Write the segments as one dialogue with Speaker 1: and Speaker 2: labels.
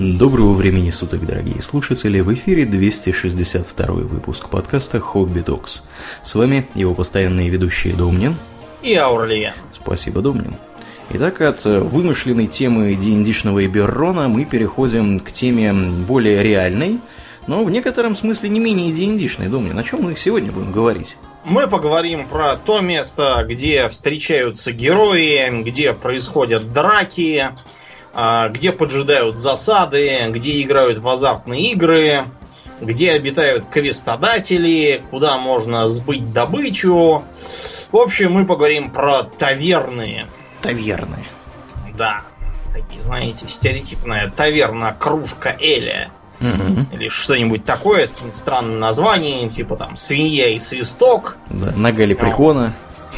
Speaker 1: Доброго времени суток, дорогие слушатели! В эфире 262 выпуск подкаста «Хобби Токс». С вами его постоянные ведущие Домнин
Speaker 2: и Аурлия.
Speaker 1: Спасибо, Домнин. Итак, от вымышленной темы D&D-шного Иберрона мы переходим к теме более реальной, но в некотором смысле не менее D&D-шной, Домнин. О чем мы сегодня будем говорить?
Speaker 2: Мы поговорим про то место, где встречаются герои, где происходят драки, где поджидают засады, где играют в азартные игры, где обитают квестодатели, куда можно сбыть добычу. В общем, мы поговорим про таверны.
Speaker 1: Таверны.
Speaker 2: Да. Такие, знаете, стереотипная таверна кружка Эля. Угу. Или что-нибудь такое с каким-то странным названием, типа там свинья и свисток.
Speaker 1: Да, нога лепрекона.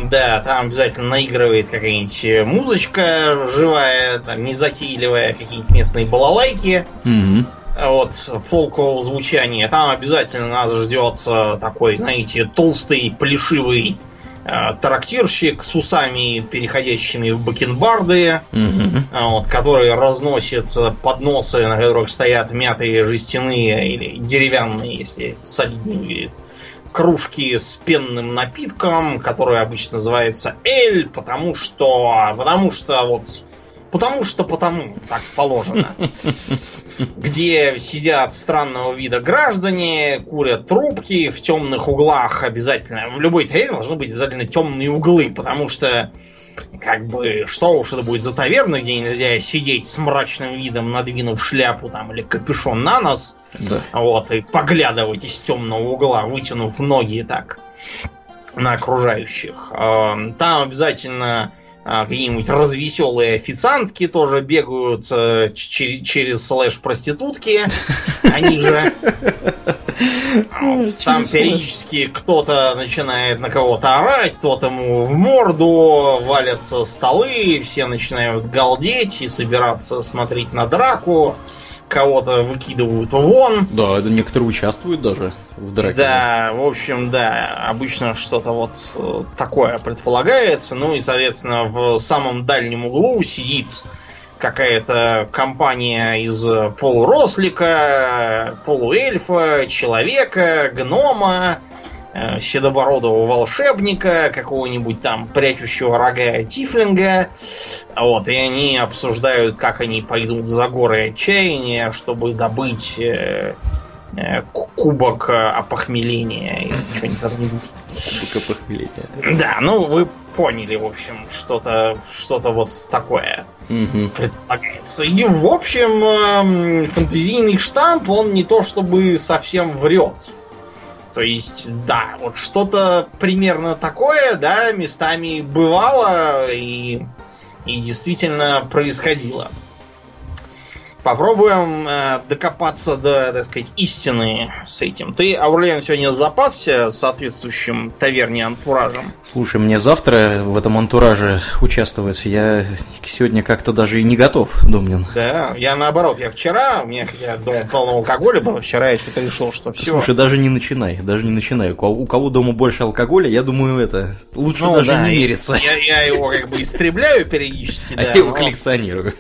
Speaker 2: Да, там обязательно наигрывает какая-нибудь э, музычка живая, там незатейливая, какие-нибудь местные балалайки. Угу. Вот, фолкового звучания. Там обязательно нас ждет э, такой, знаете, толстый, плешивый э, трактирщик с усами, переходящими в бакенбарды, угу. вот, который разносит подносы, на которых стоят мятые жестяные или деревянные, если солиднее выглядит кружки с пенным напитком, который обычно называется эль, потому что, потому что вот, потому что потому так положено. Где сидят странного вида граждане, курят трубки в темных углах обязательно. В любой таверне должны быть обязательно темные углы, потому что как бы, что уж это будет за таверна, где нельзя сидеть с мрачным видом, надвинув шляпу там или капюшон на нос, да. вот, и поглядывать из темного угла, вытянув ноги так на окружающих. Эм, там обязательно а, какие-нибудь развеселые официантки тоже бегают э, через, через слэш проститутки. Они же вот, там периодически кто-то начинает на кого-то орать, кто-то ему в морду, валятся столы, все начинают галдеть и собираться смотреть на драку кого-то выкидывают вон.
Speaker 1: Да, это некоторые участвуют даже в драке.
Speaker 2: Да, в общем, да, обычно что-то вот э, такое предполагается. Ну и, соответственно, в самом дальнем углу сидит какая-то компания из полурослика, полуэльфа, человека, гнома, Э, седобородого волшебника, какого-нибудь там прячущего рога тифлинга. Вот, и они обсуждают, как они пойдут за горы отчаяния, чтобы добыть э, э, кубок опохмеления и что-нибудь в этом
Speaker 1: Кубок опохмеления.
Speaker 2: Да, ну вы поняли, в общем, что-то что вот такое угу. предполагается. И, в общем, эм, фэнтезийный штамп, он не то чтобы совсем врет. То есть, да, вот что-то примерно такое, да, местами бывало и, и действительно происходило. Попробуем э, докопаться до, так сказать, истины с этим. Ты, Аурлиан, сегодня запасся соответствующим таверне антуражем?
Speaker 1: Слушай, мне завтра в этом антураже участвовать. Я сегодня как-то даже и не готов, Домнин.
Speaker 2: Да, я наоборот. Я вчера, у меня я дома полно алкоголя было. Вчера я что-то решил, что все.
Speaker 1: Слушай, даже не начинай, даже не начинай. У кого дома больше алкоголя, я думаю, это лучше ну, даже да, не мериться.
Speaker 2: Я, я его как бы истребляю периодически,
Speaker 1: да. А я его коллекционирую.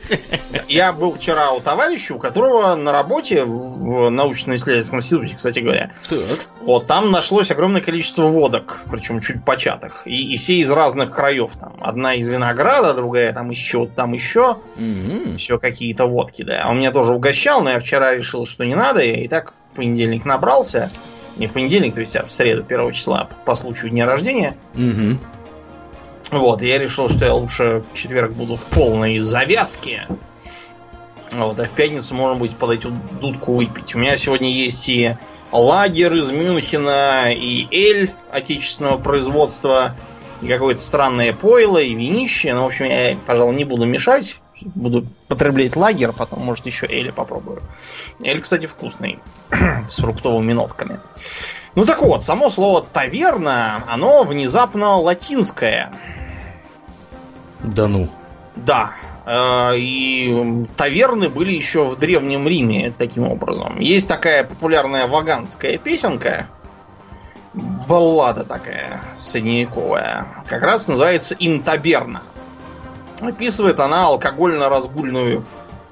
Speaker 2: Я был вчера у товарища, у которого на работе в научно-исследовательском институте, кстати говоря, так. вот там нашлось огромное количество водок, причем чуть початых, и, и все из разных краев. Там одна из винограда, другая там еще, там еще, угу. все какие-то водки, да. Он меня тоже угощал, но я вчера решил, что не надо, я и так в понедельник набрался, не в понедельник, то есть а в среду первого числа по случаю дня рождения. Угу. Вот, я решил, что я лучше в четверг буду в полной завязке. Вот, а в пятницу можно будет подойти дудку выпить. У меня сегодня есть и лагер из Мюнхена, и эль отечественного производства, и какое-то странное пойло, и винище. Ну, в общем, я, пожалуй, не буду мешать. Буду потреблять лагер, потом, может, еще эля попробую. Эль, кстати, вкусный. с фруктовыми нотками. Ну так вот, само слово таверна, оно внезапно латинское.
Speaker 1: Да ну.
Speaker 2: Да, и таверны были еще в Древнем Риме таким образом. Есть такая популярная ваганская песенка, баллада такая средневековая, как раз называется «Интаберна». Описывает она алкогольно-разгульную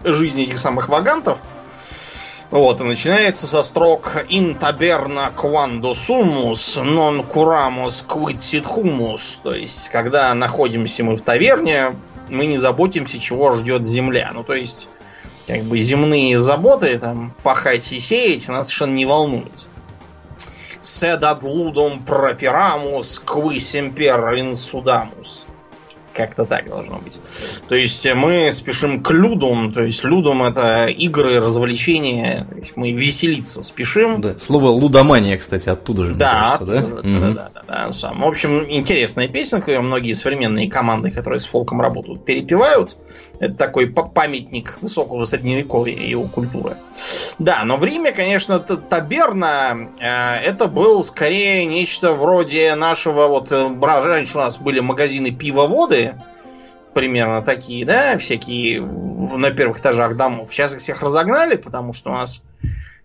Speaker 2: жизнь этих самых вагантов, Вот, и начинается со строк «In taberna quando sumus, non curamus quid sit humus». То есть, когда находимся мы в таверне, мы не заботимся, чего ждет земля. Ну, то есть, как бы земные заботы, там, пахать и сеять, нас совершенно не. «Sed ad ludum properamus qui semper insudamus». Как-то так должно быть. То есть мы спешим к людум, то есть людум это игры, развлечения, мы веселиться спешим.
Speaker 1: Да. Слово лудомания, кстати, оттуда же.
Speaker 2: Да, кажется, да? Оттуда, угу. да, да, да, да. В общем, интересная песенка, ее многие современные команды, которые с фолком работают, перепевают. Это такой памятник высокого средневековья и его культуры. Да, но в Риме, конечно, таберна э, это был скорее нечто вроде нашего вот э, раньше у нас были магазины пивоводы, примерно такие, да, всякие на первых этажах домов. Сейчас их всех разогнали, потому что у нас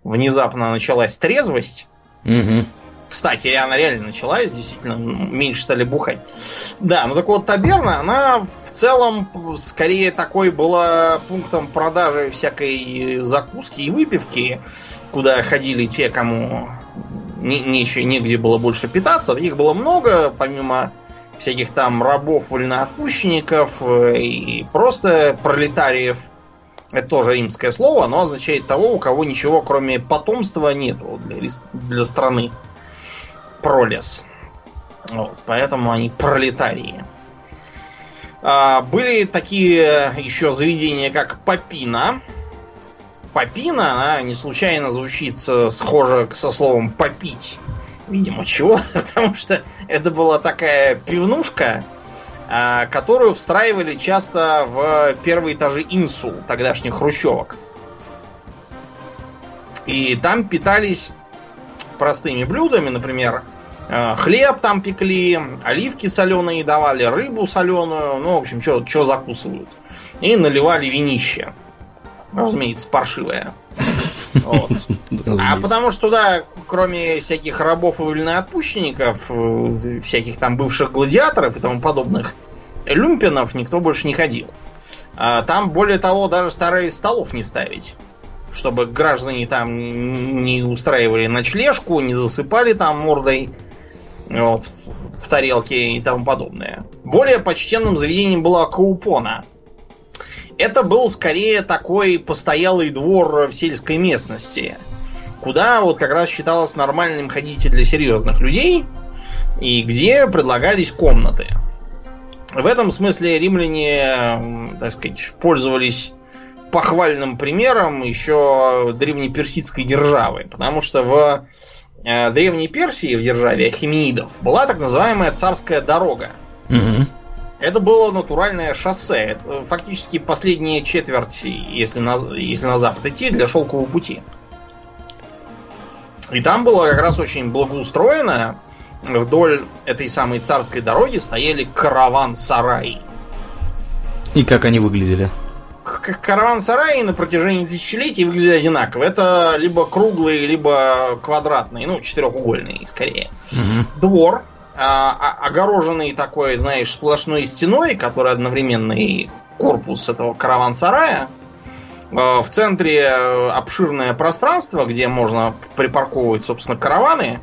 Speaker 2: внезапно началась трезвость. Угу. Кстати, она реально началась, действительно, меньше стали бухать. Да, ну так вот, таберна, она в целом скорее такой была пунктом продажи всякой закуски и выпивки, куда ходили те, кому не, не, негде было больше питаться. Их было много, помимо всяких там рабов, вольноотпущенников э, и просто пролетариев. Это тоже римское слово, но означает того, у кого ничего кроме потомства нету для, для страны пролез. Вот, поэтому они пролетарии. А, были такие еще заведения, как Попина. Попина, она не случайно звучит схоже со словом попить. Видимо, чего? Потому что это была такая пивнушка, а, которую встраивали часто в первые этажи инсул тогдашних хрущевок. И там питались простыми блюдами, например, э, хлеб там пекли, оливки соленые давали, рыбу соленую, ну, в общем, что закусывают. И наливали винище. Разумеется, паршивое. Вот. А потому что туда, кроме всяких рабов и вольноотпущенников, э, всяких там бывших гладиаторов и тому подобных люмпинов, никто больше не ходил. А там, более того, даже старые столов не ставить чтобы граждане там не устраивали ночлежку, не засыпали там мордой вот, в, в тарелке и тому подобное. Более почтенным заведением была Каупона. Это был скорее такой постоялый двор в сельской местности, куда вот как раз считалось нормальным ходить для серьезных людей, и где предлагались комнаты. В этом смысле римляне, так сказать, пользовались похвальным примером еще древнеперсидской державы. Потому что в э, Древней Персии, в державе Ахименидов, была так называемая царская дорога. Угу. Это было натуральное шоссе. Это фактически последняя четверть, если на, если на запад идти, для шелкового пути. И там было как раз очень благоустроено. Вдоль этой самой царской дороги стояли караван-сараи.
Speaker 1: И как они выглядели?
Speaker 2: караван-сараи на протяжении тысячелетий выглядят одинаково. Это либо круглые, либо квадратные, ну, четырехугольные, скорее. Угу. Двор, огороженный такой, знаешь, сплошной стеной, который одновременный корпус этого караван-сарая. А, в центре обширное пространство, где можно припарковывать, собственно, караваны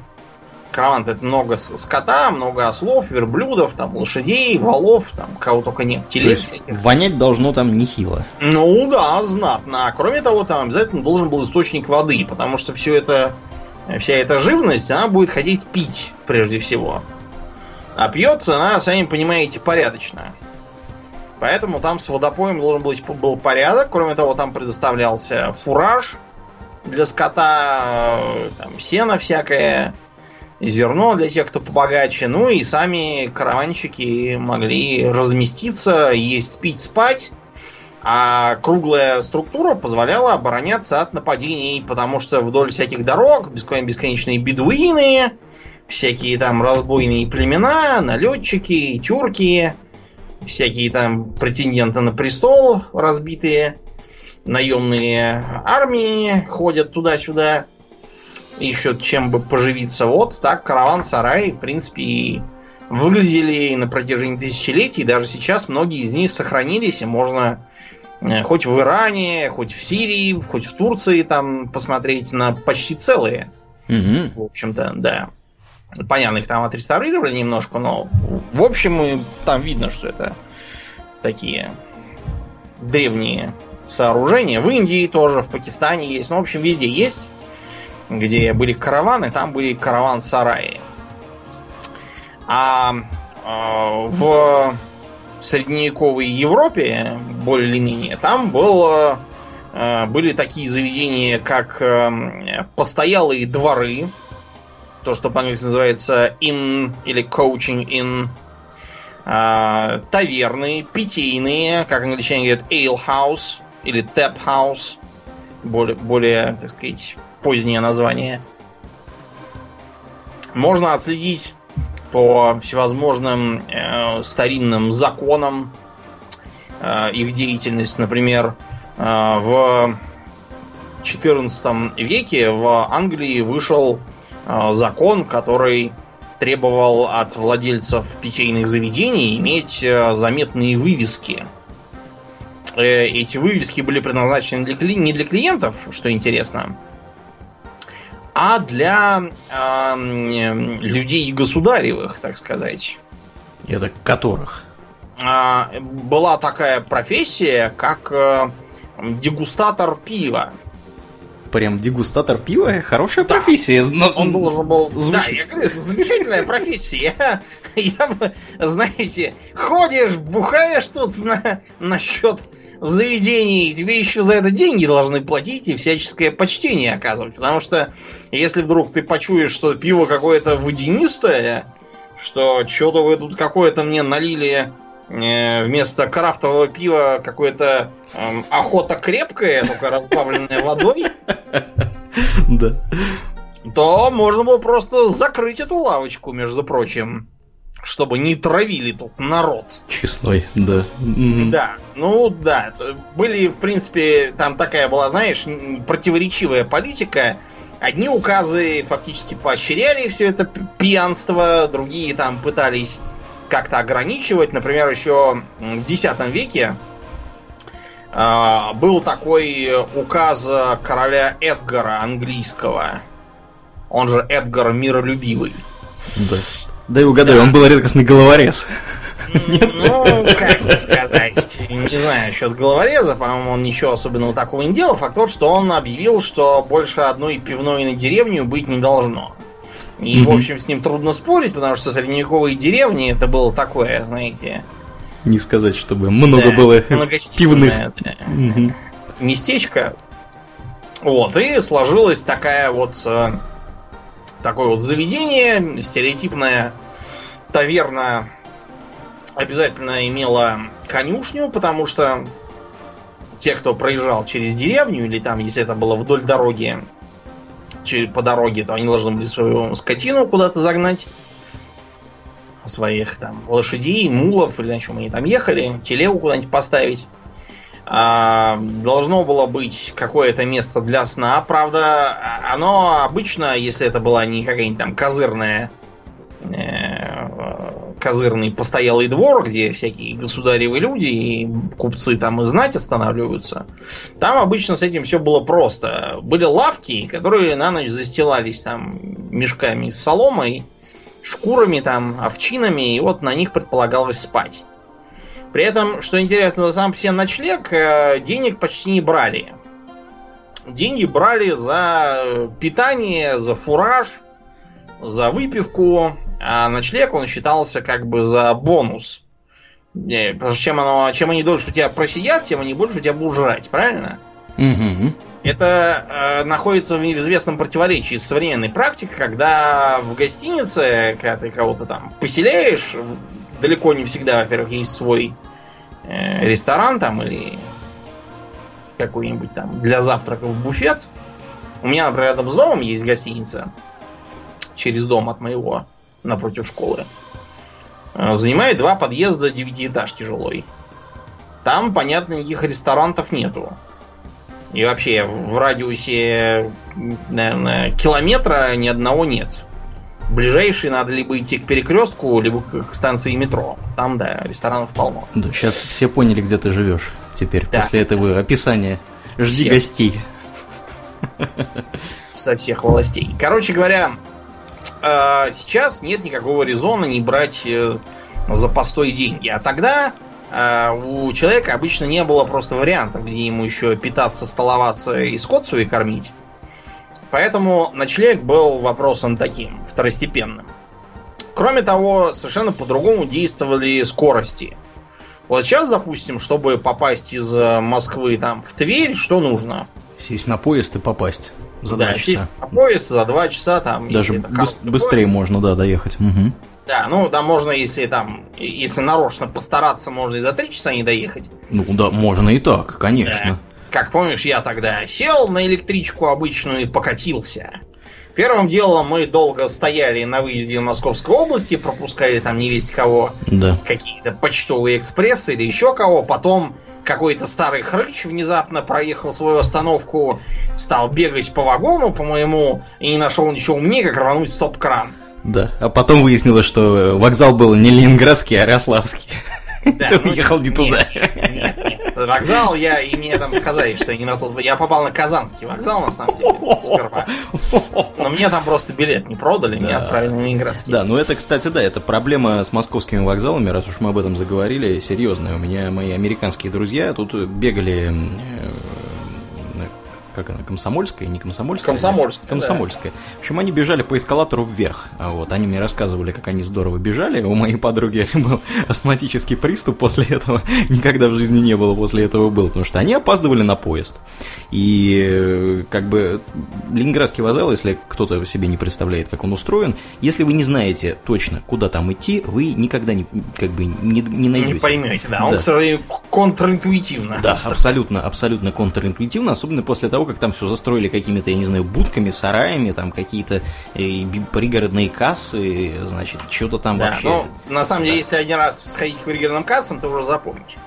Speaker 2: караван это много скота, много ослов, верблюдов, там лошадей, валов, там кого только нет,
Speaker 1: телег всяких. Вонять должно там нехило.
Speaker 2: Ну да, знатно. А кроме того, там обязательно должен был источник воды, потому что все это, вся эта живность, она будет хотеть пить прежде всего. А пьется она, сами понимаете, порядочно. Поэтому там с водопоем должен быть был порядок. Кроме того, там предоставлялся фураж для скота, там сено всякое, зерно для тех, кто побогаче. Ну и сами караванщики могли разместиться, есть, пить, спать. А круглая структура позволяла обороняться от нападений, потому что вдоль всяких дорог бесконечные бедуины, всякие там разбойные племена, налетчики, тюрки, всякие там претенденты на престол разбитые, наемные армии ходят туда-сюда ищут чем бы поживиться. Вот так караван-сарай, в принципе, и выглядели на протяжении тысячелетий. Даже сейчас многие из них сохранились, и можно Э, хоть в Иране, хоть в Сирии, хоть в Турции там посмотреть на почти целые. Угу. В общем-то, да. Понятно, их там отреставрировали немножко, но в общем там видно, что это такие древние сооружения. В Индии тоже, в Пакистане есть. Ну, в общем, везде есть. Где были караваны, там были караван-сараи. А, а в средневековой Европе, более или менее, там было, а, были такие заведения, как а, постоялые дворы, то, что по-английски называется inn или coaching inn, а, таверны, питейные, как англичане говорят, ale house или tap house, более, более, так сказать, позднее название. Можно отследить по всевозможным э, старинным законам э, их деятельность. Например, э, в XIV веке в Англии вышел закон, который требовал от владельцев питейных заведений иметь э, заметные вывески. Э, эти вывески были предназначены для, не для клиентов, что интересно, а для э, людей государевых, так сказать.
Speaker 1: Это которых?
Speaker 2: Э, была такая профессия, как э, дегустатор пива.
Speaker 1: Прям дегустатор пива? Хорошая да. профессия.
Speaker 2: Но... Он должен был... Звучит. Да, я говорю, это замечательная профессия. Я, я, знаете, ходишь, бухаешь тут на, на счет заведений, тебе еще за это деньги должны платить и всяческое почтение оказывать. Потому что если вдруг ты почуешь, что пиво какое-то водянистое, что что-то вы тут какое-то мне налили вместо крафтового пива какое-то э, охота крепкое, только разбавленное водой, да. то можно было просто закрыть эту лавочку, между прочим чтобы не травили тут народ.
Speaker 1: Честной, да.
Speaker 2: Да, ну да. Были, в принципе, там такая была, знаешь, противоречивая политика. Одни указы фактически поощряли все это пьянство, другие там пытались как-то ограничивать. Например, еще в X веке э, был такой указ короля Эдгара английского. Он же Эдгар Миролюбивый.
Speaker 1: Да. Да и угадай, да. он был редкостный головорез.
Speaker 2: Ну, как сказать, не знаю насчет головореза, по-моему, он ничего особенного такого не делал. Факт тот, что он объявил, что больше одной пивной на деревню быть не должно. И, в общем, с ним трудно спорить, потому что средневековые деревни это было такое, знаете...
Speaker 1: Не сказать, чтобы много да, было пивных. Да.
Speaker 2: Местечко. Вот, и сложилась такая вот э, такое вот заведение, стереотипная таверна обязательно имела конюшню, потому что те, кто проезжал через деревню, или там, если это было вдоль дороги, по дороге, то они должны были свою скотину куда-то загнать. Своих там лошадей, мулов, или на чем они там ехали, телегу куда-нибудь поставить. А, должно было быть какое-то место для сна. Правда, оно обычно, если это была не какая-нибудь там козырная э, козырный постоялый двор, где всякие государевые люди и купцы там и знать останавливаются. Там обычно с этим все было просто. Были лавки, которые на ночь застилались там мешками с соломой, шкурами там, овчинами, и вот на них предполагалось спать. При этом, что интересно, за сам все ночлег э, денег почти не брали. Деньги брали за питание, за фураж, за выпивку, а ночлег он считался как бы за бонус. Потому что чем, оно, чем они дольше у тебя просидят, тем они больше у тебя будут жрать, правильно? Угу. Это э, находится в известном противоречии с современной практикой, когда в гостинице, когда ты кого-то там поселяешь, далеко не всегда, во-первых, есть свой э, ресторан там или какой-нибудь там для завтраков буфет. У меня, например, рядом с домом есть гостиница. Через дом от моего, напротив школы. Э, занимает два подъезда девятиэтажки жилой. Там, понятно, никаких ресторанов нету. И вообще в радиусе, наверное, километра ни одного нет. Ближайший надо либо идти к перекрестку, либо к станции метро. Там, да, ресторанов полно.
Speaker 1: Да, сейчас все поняли, где ты живешь. теперь, да. после этого описания. Жди Всех. гостей.
Speaker 2: Со всех властей. Короче говоря, э, сейчас нет никакого резона не брать э, за постой деньги. А тогда э, у человека обычно не было просто вариантов, где ему еще питаться, столоваться и скот свой кормить. Поэтому ночлег был вопросом таким, второстепенным. Кроме того, совершенно по-другому действовали скорости. Вот сейчас, допустим, чтобы попасть из Москвы там в Тверь, что нужно?
Speaker 1: Сесть на поезд и попасть
Speaker 2: за да, часа. на поезд за два часа там.
Speaker 1: Даже быс- быстрее поезд. можно, да, доехать. Угу.
Speaker 2: Да, ну да, можно, если там, если нарочно постараться, можно и за три часа не доехать.
Speaker 1: Ну да, можно и так, конечно. Да.
Speaker 2: Как помнишь, я тогда сел на электричку обычную и покатился. Первым делом мы долго стояли на выезде в Московской области, пропускали там не весть кого, да. какие-то почтовые экспрессы или еще кого. Потом какой-то старый хрыч внезапно проехал свою остановку, стал бегать по вагону, по-моему, и не нашел ничего умнее, как рвануть стоп-кран.
Speaker 1: Да, а потом выяснилось, что вокзал был не ленинградский, а Рославский. Да, Ты ну, уехал не туда. Нет,
Speaker 2: нет, нет. Вокзал я, и мне там сказали, что я не на тот... Я попал на Казанский вокзал, на самом деле, сперва. Но мне там просто билет не продали, да. меня отправили на Ленинградский.
Speaker 1: Да, ну это, кстати, да, это проблема с московскими вокзалами, раз уж мы об этом заговорили, серьезная. У меня мои американские друзья тут бегали э, как она, комсомольская, не комсомольская?
Speaker 2: Комсомольская.
Speaker 1: Комсомольская. Да. В общем, они бежали по эскалатору вверх. А вот, они мне рассказывали, как они здорово бежали. У моей подруги был астматический приступ после этого. Никогда в жизни не было после этого был, потому что они опаздывали на поезд. И как бы Ленинградский вокзал, если кто-то себе не представляет, как он устроен, если вы не знаете точно, куда там идти, вы никогда не, как бы, не, не найдете. Не
Speaker 2: поймете, да. Он, да. к сожалению, контринтуитивно.
Speaker 1: Да, абсолютно, абсолютно контринтуитивно, особенно после того, как там все застроили какими-то, я не знаю, будками, сараями, там какие-то э, пригородные кассы, значит, что-то там да, вообще.
Speaker 2: Ну, на самом деле, да. если один раз сходить к пригородным кассам, то уже запомните.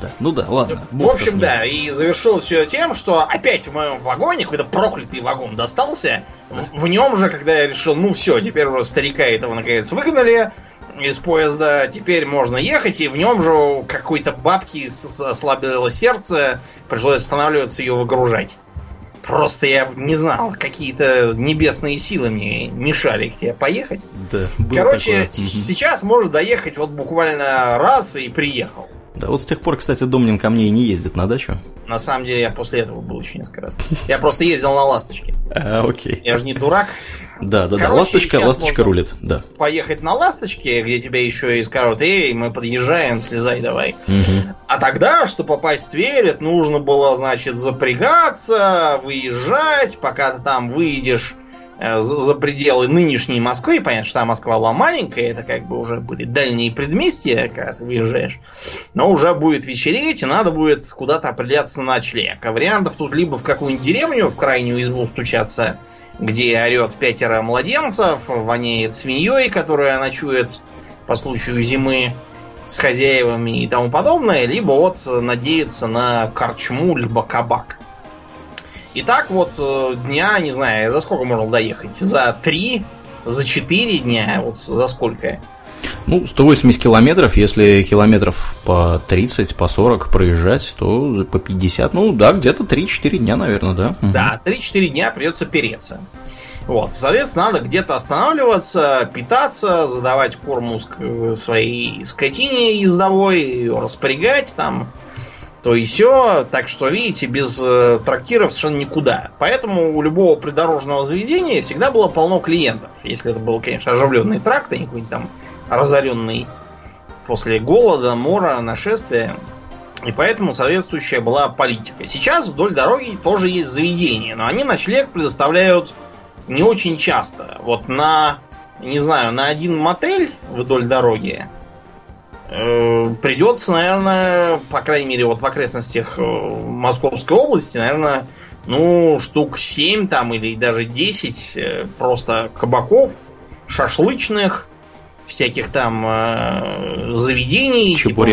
Speaker 1: Да. Ну да, ладно.
Speaker 2: В общем, да, и завершилось все тем, что опять в моем вагоне какой-то проклятый вагон достался. В, в нем же, когда я решил, ну все, теперь уже старика этого наконец выгнали из поезда, теперь можно ехать, и в нем же какой-то бабки ослабило сердце, пришлось останавливаться ее выгружать. Просто я не знал, какие-то небесные силы мне мешали к тебе поехать. Да, Короче, такое. сейчас может доехать вот буквально раз и приехал.
Speaker 1: Да, вот с тех пор, кстати, Домнин ко мне и не ездит на дачу.
Speaker 2: На самом деле, я после этого был еще несколько раз. Я просто ездил на ласточке.
Speaker 1: А, окей.
Speaker 2: Я же не дурак.
Speaker 1: Да, да, да. Ласточка, ласточка рулит, да.
Speaker 2: Поехать на ласточке, где тебя еще и скажут, эй, мы подъезжаем, слезай давай. Угу. А тогда, чтобы попасть в Тверь, нужно было, значит, запрягаться, выезжать, пока ты там выйдешь за пределы нынешней Москвы. Понятно, что Москва была маленькая, это как бы уже были дальние предместья, когда ты выезжаешь. Но уже будет вечереть, и надо будет куда-то определяться на ночлег. А вариантов тут либо в какую-нибудь деревню, в крайнюю избу стучаться, где орет пятеро младенцев, воняет свиньей, которая ночует по случаю зимы с хозяевами и тому подобное, либо вот надеяться на корчму, либо кабак. И так вот э, дня, не знаю, за сколько можно доехать? За три, за четыре дня, вот за сколько?
Speaker 1: Ну, 180 километров, если километров по 30, по 40 проезжать, то по 50, ну да, где-то 3-4 дня, наверное, да?
Speaker 2: Да, 3-4 дня придется переться. Вот, соответственно, надо где-то останавливаться, питаться, задавать корму своей скотине ездовой, ее распрягать там, то и все. Так что, видите, без э, трактиров совершенно никуда. Поэтому у любого придорожного заведения всегда было полно клиентов. Если это был, конечно, оживленный тракт, а не какой-нибудь там разоренный после голода, мора, нашествия. И поэтому соответствующая была политика. Сейчас вдоль дороги тоже есть заведения, но они ночлег предоставляют не очень часто. Вот на, не знаю, на один мотель вдоль дороги придется, наверное, по крайней мере, вот в окрестностях э, Московской области, наверное, ну, штук 7 там или даже 10 э, просто кабаков, шашлычных, всяких там э, заведений, типа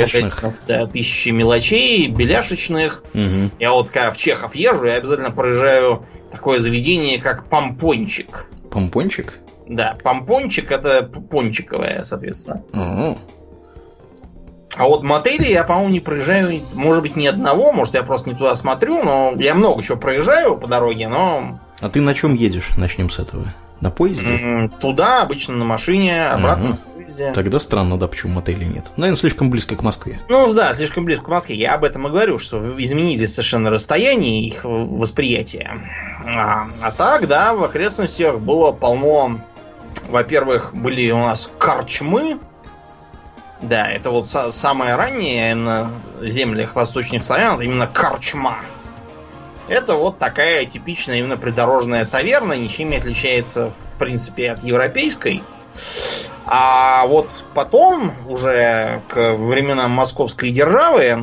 Speaker 2: да, тысячи мелочей, беляшечных. Угу. Я вот когда в Чехов езжу, я обязательно проезжаю такое заведение, как Помпончик.
Speaker 1: Помпончик?
Speaker 2: Да, Помпончик это пончиковое, соответственно. Угу. А вот мотели я, по-моему, не проезжаю, может быть, ни одного, может, я просто не туда смотрю, но я много чего проезжаю по дороге, но...
Speaker 1: А ты на чем едешь? Начнем с этого. На поезде?
Speaker 2: Туда, обычно на машине, обратно ага. на
Speaker 1: поезде. Тогда странно, да, почему мотелей нет. Наверное, слишком близко к Москве.
Speaker 2: Ну да, слишком близко к Москве. Я об этом и говорю, что изменили совершенно расстояние их восприятия. А, а так, да, в окрестностях было полно... Во-первых, были у нас корчмы, да, это вот самое раннее на землях восточных славян, именно корчма. Это вот такая типичная именно придорожная таверна, ничем не отличается, в принципе, от европейской. А вот потом, уже к временам московской державы,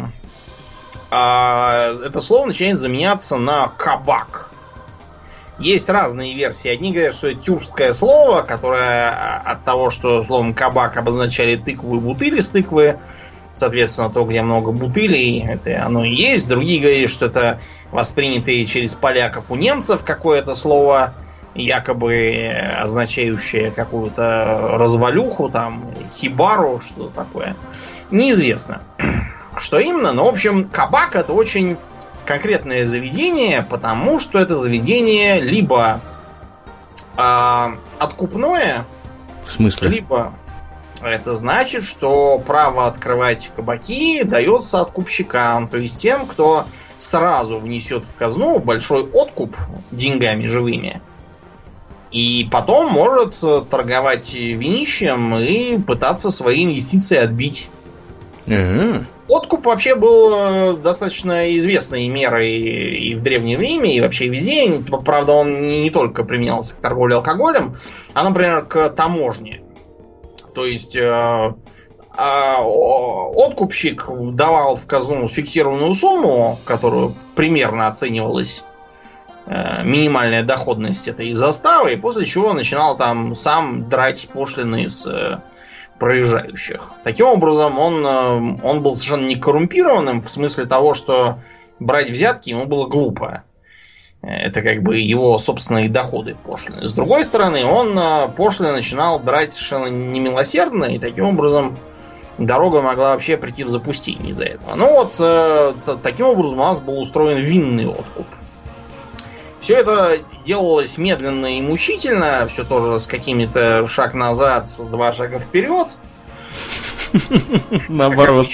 Speaker 2: а, это слово начинает заменяться на кабак. Есть разные версии. Одни говорят, что это тюркское слово, которое а, от того, что словом кабак обозначали тыкву и бутыли с тыквы, соответственно, то, где много бутылей, это оно и есть. Другие говорят, что это воспринятые через поляков у немцев какое-то слово, якобы означающее какую-то развалюху, там, хибару, что такое. Неизвестно, что именно. Но, в общем, кабак это очень конкретное заведение, потому что это заведение либо э, откупное,
Speaker 1: в смысле?
Speaker 2: либо это значит, что право открывать кабаки дается откупщикам, то есть тем, кто сразу внесет в казну большой откуп деньгами живыми. И потом может торговать винищем и пытаться свои инвестиции отбить. Mm-hmm. Откуп вообще был э, достаточно известной мерой и в Древнем Риме, и вообще везде. Правда, он не, только применялся к торговле алкоголем, а, например, к таможне. То есть э, э, откупщик давал в казну фиксированную сумму, которую примерно оценивалась э, минимальная доходность этой заставы, после чего начинал там сам драть пошлины с проезжающих. Таким образом, он, э, он был совершенно не коррумпированным в смысле того, что брать взятки ему было глупо. Это как бы его собственные доходы пошлины. С другой стороны, он э, пошлины начинал драть совершенно немилосердно, и таким образом дорога могла вообще прийти в запустение из-за этого. Ну вот, э, таким образом у нас был устроен винный откуп. Все это делалось медленно и мучительно, все тоже с какими-то шаг назад, два шага вперед.
Speaker 1: Наоборот.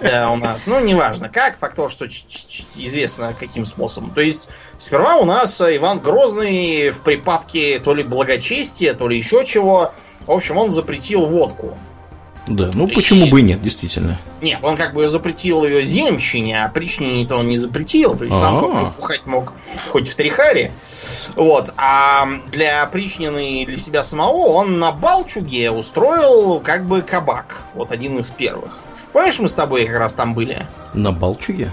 Speaker 2: да, у нас. Ну, неважно как, факт то, что известно каким способом. То есть, сперва у нас Иван Грозный в припадке то ли благочестия, то ли еще чего. В общем, он запретил водку.
Speaker 1: Да, ну почему и... бы и нет, действительно.
Speaker 2: Нет, он как бы запретил ее земщине, а причине-то он не запретил. То есть А-а-а. сам он бухать мог хоть в Трихаре. Вот. А для причнины для себя самого он на Балчуге устроил как бы кабак. Вот один из первых. Помнишь, мы с тобой как раз там были?
Speaker 1: На Балчуге?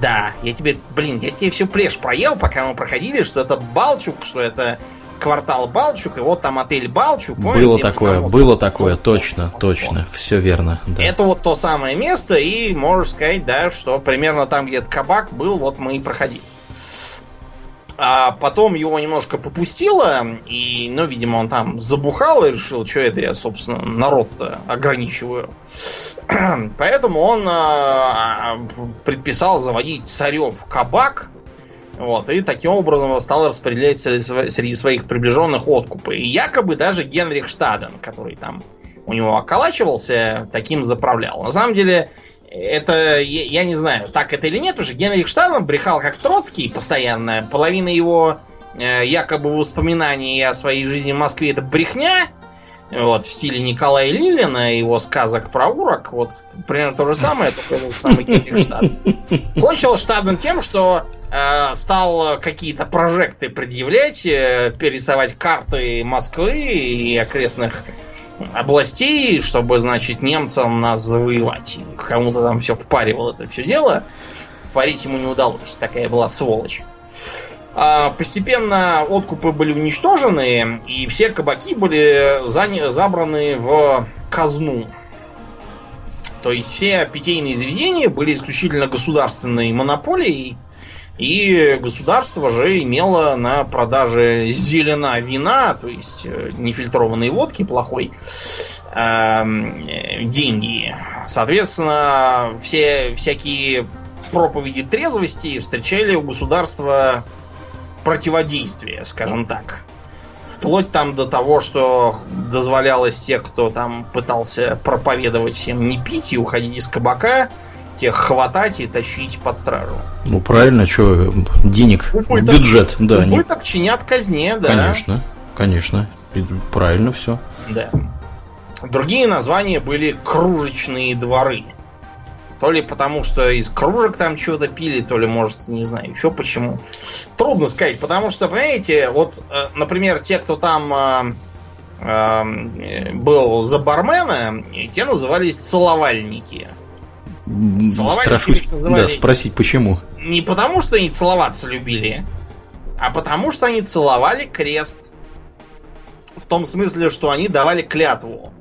Speaker 2: Да, я тебе, блин, я тебе все плешь проел, пока мы проходили, что это Балчук, что это квартал Балчук, и вот там отель Балчук.
Speaker 1: Помните, было такое, было такое, точно, точно, все верно.
Speaker 2: Да. Это вот то самое место, и можешь сказать, да, что примерно там, где кабак был, вот мы и проходили. А потом его немножко попустило, и, ну, видимо, он там забухал и решил, что это я, собственно, народ-то ограничиваю. Поэтому он а, предписал заводить царев кабак, вот, и таким образом стал распределять среди своих приближенных откупы. И якобы даже Генрих Штаден, который там у него околачивался, таким заправлял. На самом деле, это, я, не знаю, так это или нет, потому что Генрих Штаден брехал как Троцкий постоянно. Половина его э, якобы воспоминаний о своей жизни в Москве это брехня, вот, в стиле Николая Лилина, его сказок про урок, вот, примерно то же самое, только этот самый Штаден. Кончил Штаден тем, что Э, стал какие-то прожекты предъявлять, э, перерисовать карты Москвы и окрестных областей, чтобы, значит, немцам нас завоевать. Кому-то там все впаривал это все дело. Впарить ему не удалось. Такая была сволочь. А постепенно откупы были уничтожены, и все кабаки были забраны в казну. То есть все питейные заведения были исключительно государственной монополией, И государство же имело на продаже зелена вина, то есть э, нефильтрованной водки плохой, эм, деньги. Соответственно, все всякие проповеди трезвости встречали у государства противодействие, скажем так. Вплоть там до того, что дозволялось тех, кто там пытался проповедовать всем не пить и уходить из кабака, тех хватать и тащить под стражу.
Speaker 1: Ну правильно, что денег убыток, в бюджет, да.
Speaker 2: Убыток не... чинят казне, да.
Speaker 1: Конечно, конечно, правильно все.
Speaker 2: Да. Другие названия были кружечные дворы. То ли потому, что из кружек там чего-то пили, то ли, может, не знаю, еще почему. Трудно сказать, потому что, понимаете, вот, э, например, те, кто там э, э, был за бармена, те назывались целовальники.
Speaker 1: Страшусь да, спросить, почему.
Speaker 2: Не потому, что они целоваться любили, а потому, что они целовали крест. В том смысле, что они давали клятву.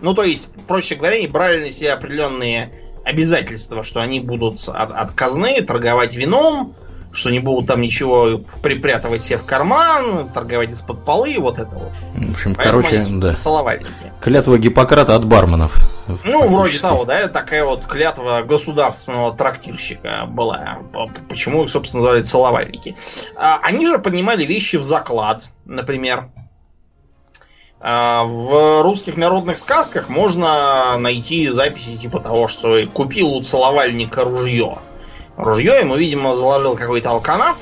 Speaker 2: Ну, то есть, проще говоря, они брали на себя определенные обязательства, что они будут от, от казны торговать вином, что не будут там ничего припрятывать себе в карман, торговать из-под полы, вот это вот.
Speaker 1: В общем, Поэтому короче, да. Целовальники. Клятва Гиппократа от барменов.
Speaker 2: Ну, вроде того, да, такая вот клятва государственного трактирщика была. Почему их, собственно, называли целовальники? А, они же поднимали вещи в заклад, например. А, в русских народных сказках можно найти записи типа того, что купил у целовальника ружье. Ружье ему, видимо, заложил какой-то алканавт.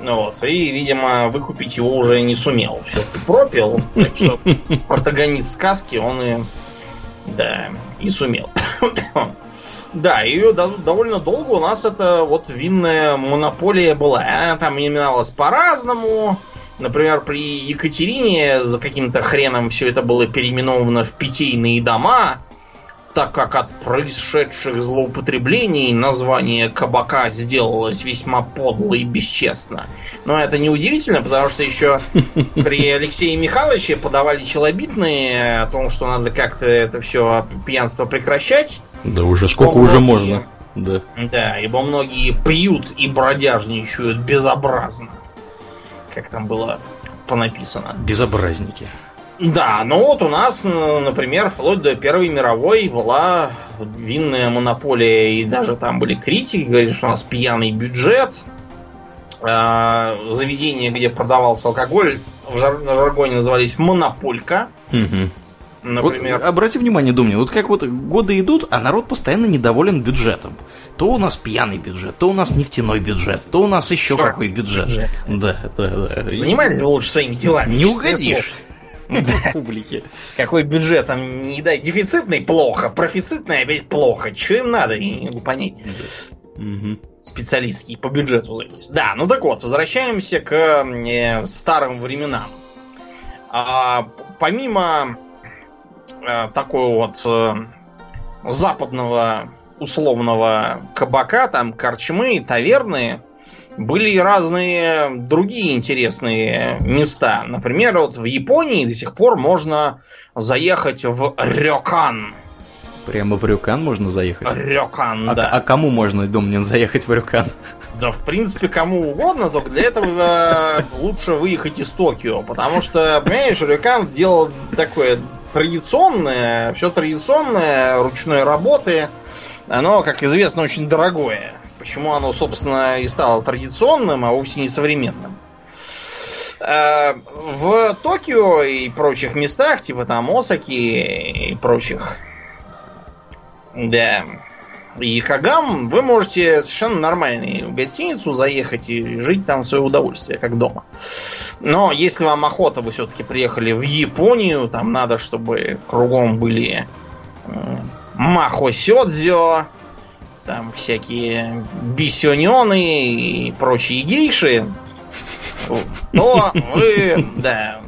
Speaker 2: Ну вот, и, видимо, выкупить его уже не сумел. Все пропил. Так что протагонист сказки он и. Да, и сумел. Да, и довольно долго у нас это вот винная монополия была. Она там именовалась по-разному. Например, при Екатерине за каким-то хреном все это было переименовано в питейные дома, так как от происшедших злоупотреблений название кабака сделалось весьма подло и бесчестно. Но это не удивительно, потому что еще при Алексее Михайловиче подавали челобитные о том, что надо как-то это все пьянство прекращать.
Speaker 1: Да уже сколько уже можно. Да.
Speaker 2: да, ибо многие пьют и бродяжничают безобразно как там было понаписано.
Speaker 1: Безобразники.
Speaker 2: Да, но вот у нас, например, вплоть до Первой мировой была винная монополия, и даже там были критики, говорили, что у нас пьяный бюджет. А, заведения, где продавался алкоголь, в жар- на жаргоне назывались монополька.
Speaker 1: Угу. Например. Вот, обрати внимание, Думни, вот как вот годы идут, а народ постоянно недоволен бюджетом. То у нас пьяный бюджет, то у нас нефтяной бюджет, то у нас еще Шо? какой бюджет. бюджет. Да, да, да.
Speaker 2: Занимались бы лучше своими делами.
Speaker 1: Не угодишь.
Speaker 2: публике. Какой бюджет там не дай. Дефицитный плохо, профицитный опять плохо. Что им надо, я не могу понять. Специалистские по бюджету. Да, ну так вот, возвращаемся к э, старым временам. А, помимо э, такого вот э, западного условного кабака, там корчмы, таверны, были и разные другие интересные места. Например, вот в Японии до сих пор можно заехать в Рёкан.
Speaker 1: Прямо в Рюкан можно заехать?
Speaker 2: Рюкан,
Speaker 1: а,
Speaker 2: да.
Speaker 1: А кому можно, Домнин, заехать в Рюкан?
Speaker 2: Да, в принципе, кому угодно, только для этого э, лучше выехать из Токио, потому что, понимаешь, Рюкан делал такое традиционное, все традиционное, ручной работы, оно, как известно, очень дорогое. Почему оно, собственно, и стало традиционным, а вовсе не современным. Э, в Токио и прочих местах, типа там Осаки и прочих, да, и Хагам, вы можете совершенно нормальную гостиницу заехать и жить там в свое удовольствие, как дома. Но если вам охота, вы все-таки приехали в Японию, там надо, чтобы кругом были э, Махо Сёдзё, там всякие бисюнёны и прочие гейши, то вы, да,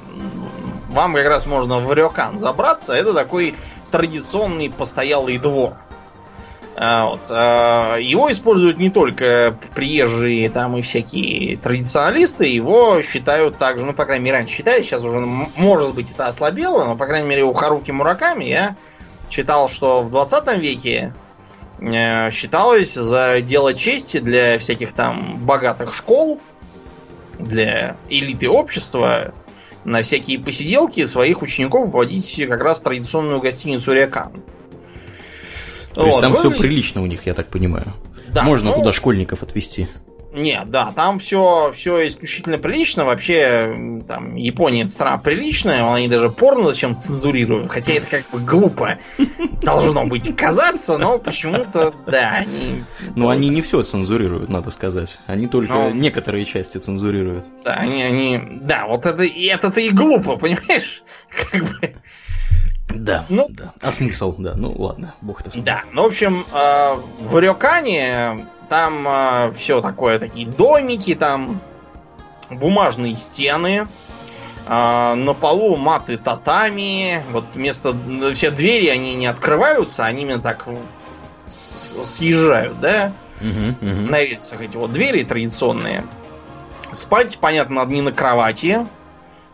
Speaker 2: вам как раз можно в Рёкан забраться. Это такой традиционный постоялый двор. А, вот. А, его используют не только приезжие там и всякие традиционалисты, его считают также, ну, по крайней мере, раньше считали, сейчас уже, может быть, это ослабело, но, по крайней мере, у Харуки Мураками я читал, что в 20 веке э, считалось за дело чести для всяких там богатых школ, для элиты общества, на всякие посиделки своих учеников вводить как раз традиционную гостиницу Рекан.
Speaker 1: То вот, есть там все прилично у них, я так понимаю. Да, Можно ну, туда школьников отвезти.
Speaker 2: Нет, да, там все, все исключительно прилично. Вообще, там, Япония это страна приличная, они даже порно зачем цензурируют. Хотя это как бы глупо должно быть казаться, но почему-то, да, они...
Speaker 1: Ну, они не все цензурируют, надо сказать. Они только но... Ну, некоторые части цензурируют.
Speaker 2: Да, они, они... Да, вот это, это-то и глупо, понимаешь? Как бы...
Speaker 1: Да, ну, да. А смысл, да. Ну ладно, бог
Speaker 2: это Да, ну, в общем, э, в Рёкане там э, все такое, такие домики, там бумажные стены, э, на полу маты татами, вот вместо все двери они не открываются, они именно так съезжают, да? Угу, угу. На рельсах эти вот двери традиционные. Спать, понятно, надо не на кровати.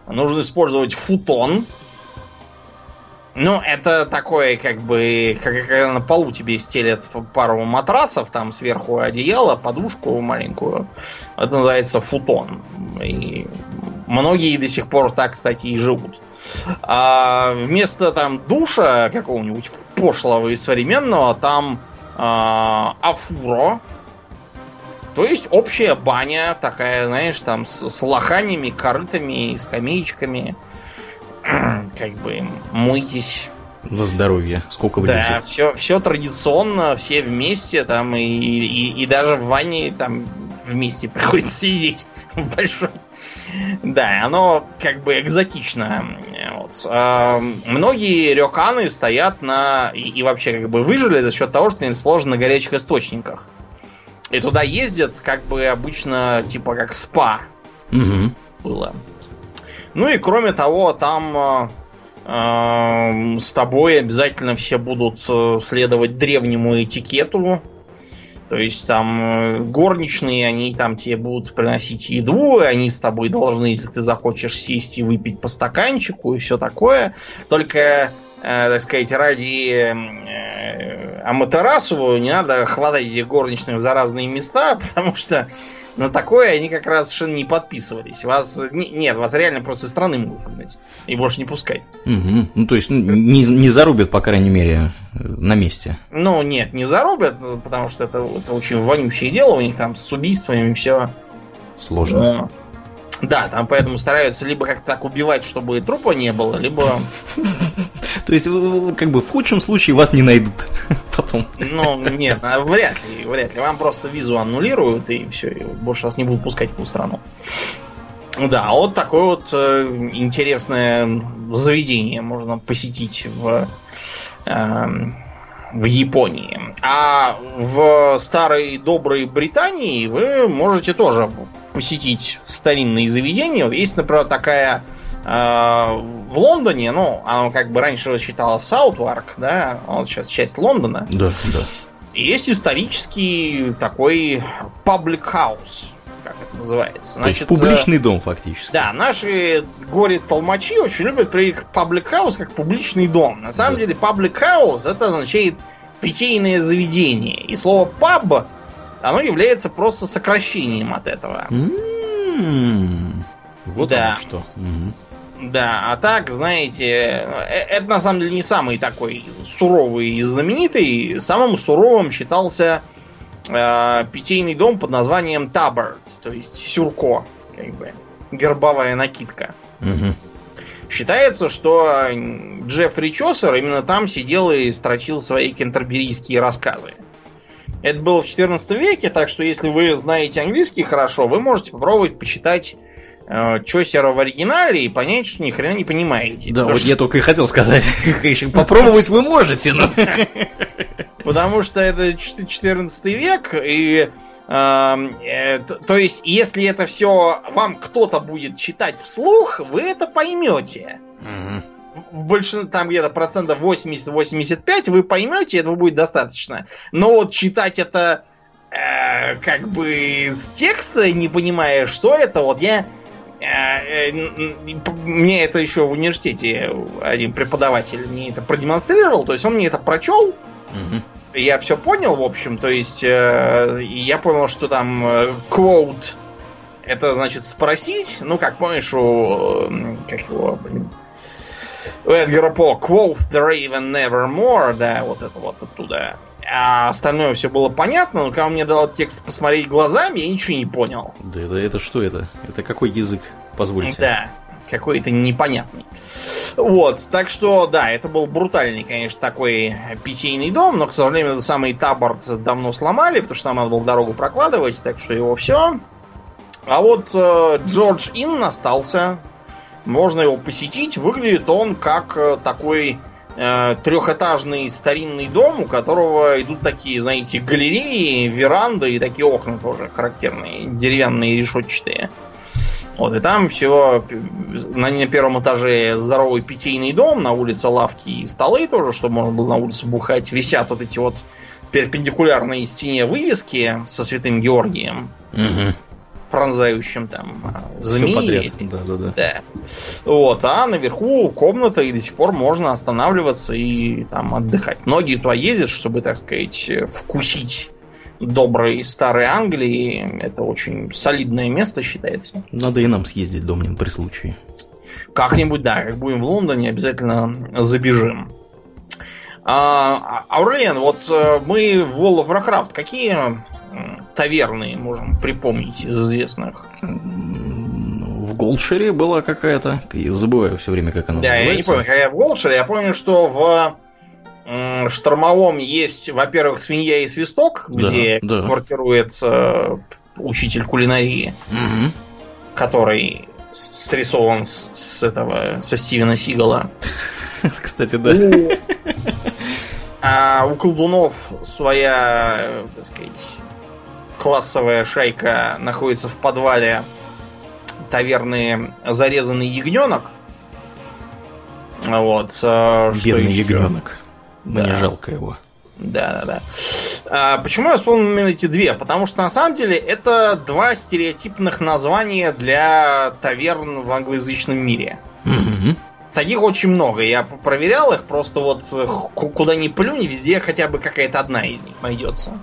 Speaker 2: Нужно использовать футон. Ну, это такое, как бы, как, как на полу тебе стелят пару матрасов, там сверху одеяло, подушку маленькую. Это называется футон. И многие до сих пор так, кстати, и живут. А вместо там душа какого-нибудь пошлого и современного, там а, афуро, то есть общая баня такая, знаешь, там с, с лоханями, корытами, скамеечками как бы мойтесь.
Speaker 1: На здоровье. Сколько влезет.
Speaker 2: Да, все, все традиционно, все вместе, там, и, и, и даже в ванне там вместе приходится сидеть большой. Да, оно как бы экзотично. Вот. А, многие рёканы стоят на... И, и вообще как бы выжили за счет того, что они расположены на горячих источниках. И туда ездят как бы обычно типа как спа. Угу. Было. Ну и кроме того, там э, с тобой обязательно все будут э, следовать древнему этикету. То есть там э, горничные, они там тебе будут приносить еду, и они с тобой должны, если ты захочешь сесть и выпить по стаканчику и все такое. Только, э, так сказать, ради э, Аматерасу не надо хватать этих горничных за разные места, потому что на такое они как раз совершенно не подписывались. Вас нет, вас реально просто из страны могут выгнать. И больше не пускать.
Speaker 1: Угу. Ну, то есть не, не зарубят, по крайней мере, на месте.
Speaker 2: Ну, нет, не зарубят, потому что это, это очень вонючее дело. У них там с убийствами все
Speaker 1: сложно. Но...
Speaker 2: Да, там поэтому стараются либо как-то так убивать, чтобы трупа не было, либо...
Speaker 1: То есть, как бы в худшем случае вас не найдут потом.
Speaker 2: Ну, нет, а вряд ли, вряд ли. Вам просто визу аннулируют, и все, и больше вас не будут пускать в ту страну. Да, вот такое вот э, интересное заведение можно посетить в, э, в Японии. А в старой доброй Британии вы можете тоже посетить старинные заведения. Вот есть, например, такая э, в Лондоне, ну, она как бы раньше считалась Саутварк, да, а вот сейчас часть Лондона.
Speaker 1: Да, да.
Speaker 2: Есть исторический такой паблик хаус, называется.
Speaker 1: Значит, То есть публичный э, дом, фактически.
Speaker 2: Да, наши горе-толмачи очень любят при public house как публичный дом. На самом да. деле public house это означает питейное заведение. И слово паб оно является просто сокращением от этого.
Speaker 1: М-м-м. Вот да. что.
Speaker 2: Да, а так, знаете, э, это на самом деле не самый такой суровый и знаменитый. Самым суровым считался э, питейный дом под названием Таборд, то есть сюрко, как бы гербовая накидка. Угу. Считается, что Джеффри Чосер именно там сидел и строчил свои кентерберийские рассказы. Это было в 14 веке, так что если вы знаете английский хорошо, вы можете попробовать почитать Чосера в оригинале и понять, что ни хрена не понимаете.
Speaker 1: Да, вот что... я только и хотел сказать. Попробовать вы можете, но...
Speaker 2: Потому что это 14 век, и эм, э, то есть, если это все вам кто-то будет читать вслух, вы это поймете. В большинстве, там где-то процентов 80-85 вы поймете, этого будет достаточно. Но вот читать это э, как бы с текста, не понимая, что это, вот я э, э, мне это еще в университете один преподаватель мне это продемонстрировал, то есть он мне это прочел, угу. я все понял, в общем. То есть э, я понял, что там э, quote это значит спросить. Ну, как помнишь, у э, как его, блин, у Эдгара По quote the raven nevermore, да, вот это вот оттуда. А остальное все было понятно, но когда мне дал текст посмотреть глазами, я ничего не понял.
Speaker 1: Да это, это что это? Это какой язык? Позвольте.
Speaker 2: Да, какой-то непонятный. Вот, так что, да, это был брутальный, конечно, такой питейный дом, но, к сожалению, этот самый таборд давно сломали, потому что нам надо было дорогу прокладывать, так что его все. А вот э, Джордж Ин остался. Можно его посетить. Выглядит он как э, такой э, трехэтажный старинный дом, у которого идут такие, знаете, галереи, веранды и такие окна тоже характерные, деревянные решетчатые. Вот, и там всего на, на первом этаже здоровый питейный дом, на улице лавки и столы тоже, чтобы можно было на улице бухать. Висят вот эти вот перпендикулярные стене вывески со святым Георгием. Угу пронзающим там а, змеи. Да, да, да. да. Вот, а наверху комната, и до сих пор можно останавливаться и там отдыхать. Многие туда ездят, чтобы, так сказать, вкусить доброй старой Англии. Это очень солидное место считается.
Speaker 1: Надо и нам съездить, Домнин, при случае.
Speaker 2: Как-нибудь, да, как будем в Лондоне, обязательно забежим. А, Аурлиен, вот э, мы в World of Warcraft какие таверны можем припомнить из известных?
Speaker 1: В Голдшире была какая-то. Я забываю все время, как она
Speaker 2: да, называется. Да, я не помню, какая в Голдшире. Я помню, что в Штормовом есть, во-первых, свинья и свисток, где да, да. квартирует э, учитель кулинарии, угу. который срисован с, с этого, со Стивена Сигала.
Speaker 1: Кстати, да.
Speaker 2: А у колдунов своя, так сказать, классовая шайка находится в подвале таверны «Зарезанный ягненок». Вот.
Speaker 1: Э, Бедный ягненок. Мне да. жалко его.
Speaker 2: Да, да, да. А, почему я вспомнил именно эти две? Потому что на самом деле это два стереотипных названия для таверн в англоязычном мире. Угу. Таких очень много. Я проверял их, просто вот куда ни плюнь, везде хотя бы какая-то одна из них найдется.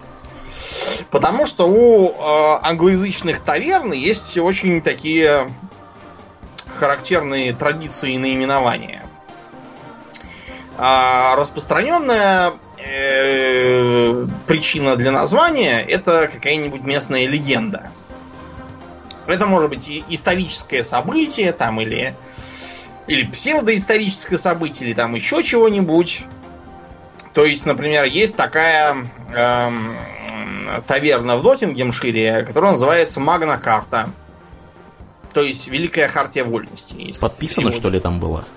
Speaker 2: Потому что у э, англоязычных таверн есть очень такие характерные традиции наименования. А распространенная э, причина для названия это какая-нибудь местная легенда. Это может быть и историческое событие, там, или, или псевдоисторическое событие, или там еще чего-нибудь. То есть, например, есть такая эм, таверна в Доттингемшире, которая называется Магна Карта. То есть Великая Хартия Вольности.
Speaker 1: Подписано, что ли, там было?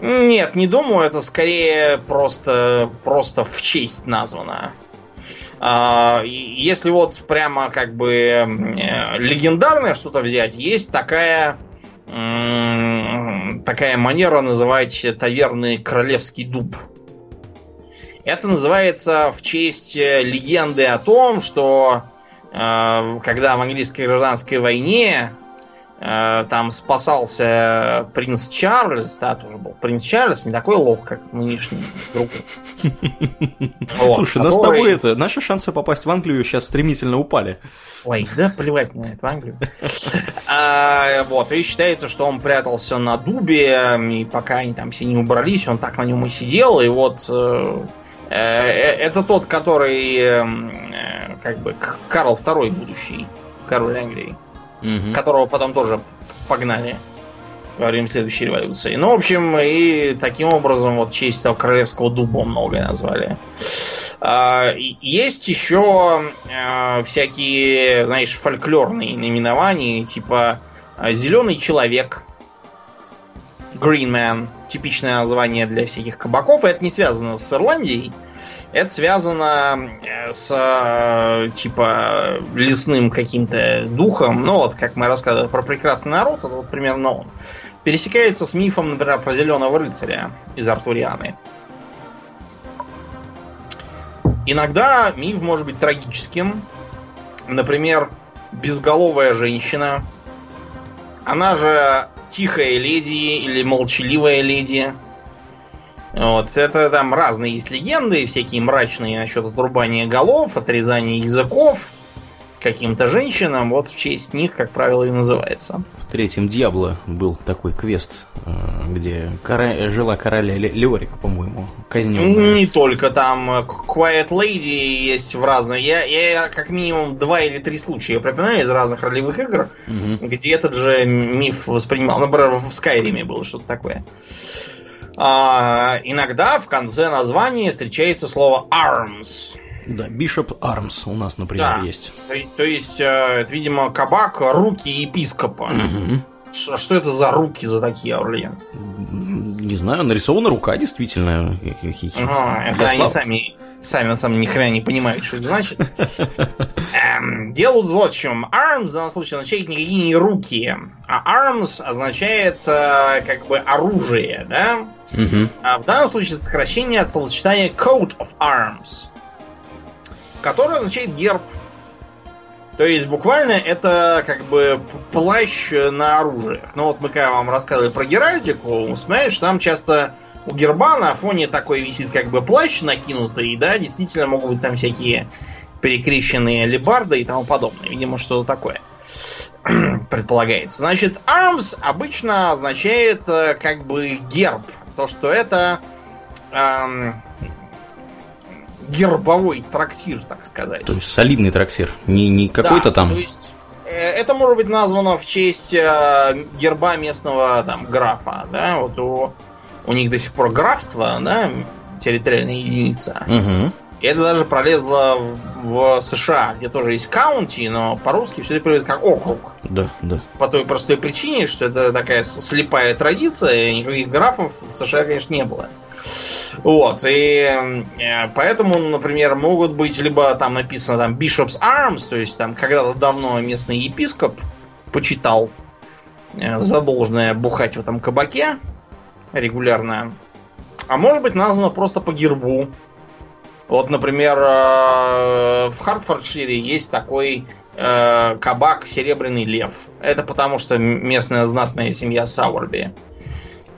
Speaker 2: Нет, не думаю, это скорее просто, просто в честь названо. А, если вот прямо как бы э, легендарное что-то взять, есть такая такая манера называть таверны Королевский дуб. Это называется в честь э, легенды о том, что э, когда в английской гражданской войне э, там спасался принц Чарльз, да, тоже был принц Чарльз, не такой лох, как нынешний друг.
Speaker 1: Слушай, нас с тобой это, наши шансы попасть в Англию сейчас стремительно упали.
Speaker 2: Ой, да плевать на это, в Англию. А, вот, и считается, что он прятался на дубе, и пока они там все не убрались, он так на нем и сидел, и вот э, это тот, который эм, э, как бы Карл II будущий, король Англии, угу. которого потом тоже погнали во время следующей революции. Ну, в общем, и таким образом вот честь того королевского дуба многое назвали. А, есть еще всякие, знаешь, фольклорные наименования, типа зеленый человек, Green Man, типичное название для всяких кабаков. И это не связано с Ирландией. Это связано э, с э, типа лесным каким-то духом. Ну вот, как мы рассказывали про прекрасный народ, это вот примерно он. Пересекается с мифом, например, про зеленого рыцаря из Артурианы. Иногда миф может быть трагическим. Например, безголовая женщина. Она же тихая леди или молчаливая леди. Вот, это там разные есть легенды, всякие мрачные насчет отрубания голов, отрезания языков каким-то женщинам. Вот в честь них, как правило, и называется.
Speaker 1: В третьем Диабло был такой квест, э, где кора... жила короля Леорика, по-моему,
Speaker 2: казненная. Не только там Quiet Lady есть в разных. Я, я как минимум два или три случая припоминаю из разных ролевых игр, угу. где этот же миф воспринимал. Например, в Скайриме было что-то такое. А, иногда в конце названия встречается слово arms.
Speaker 1: Да, Bishop Arms у нас, например, да. есть.
Speaker 2: То, то есть, э, это, видимо, кабак руки епископа. Угу. Что, что это за руки за такие, Аурлиен?
Speaker 1: Не знаю, нарисована рука, действительно.
Speaker 2: Ага, это они сами, сами на самом деле ни хрена не понимают, что это значит. эм, дело вот в чем. Arms в данном случае означает никакие не руки. А arms означает э, как бы оружие, да? Угу. А в данном случае сокращение от словосочетания coat of arms который означает герб. То есть буквально это как бы плащ на оружиях. Ну вот мы когда вам рассказывали про Геральдику, вспоминаешь, там часто у герба на фоне такой висит как бы плащ накинутый, да, действительно могут быть там всякие перекрещенные лебарды и тому подобное. Видимо, что-то такое предполагается. Значит, arms обычно означает э, как бы герб. То, что это эм, гербовой трактир, так сказать.
Speaker 1: То есть солидный трактир, не, не какой-то да, там. То есть
Speaker 2: э, это может быть названо в честь э, герба местного там графа, да, вот у, у них до сих пор графство, да, территориальная единица. Угу. И это даже пролезло в, в США, где тоже есть каунти, но по-русски все это переводится как округ.
Speaker 1: Да, да.
Speaker 2: По той простой причине, что это такая слепая традиция, и никаких графов в США, конечно, не было. Вот, и э, поэтому, например, могут быть либо там написано там Bishop's Arms, то есть там когда-то давно местный епископ почитал э, задолженное бухать в этом кабаке регулярно. А может быть названо просто по гербу. Вот, например, э, в Хартфордшире есть такой кабак Серебряный Лев. Это потому, что местная знатная семья Сауэрби.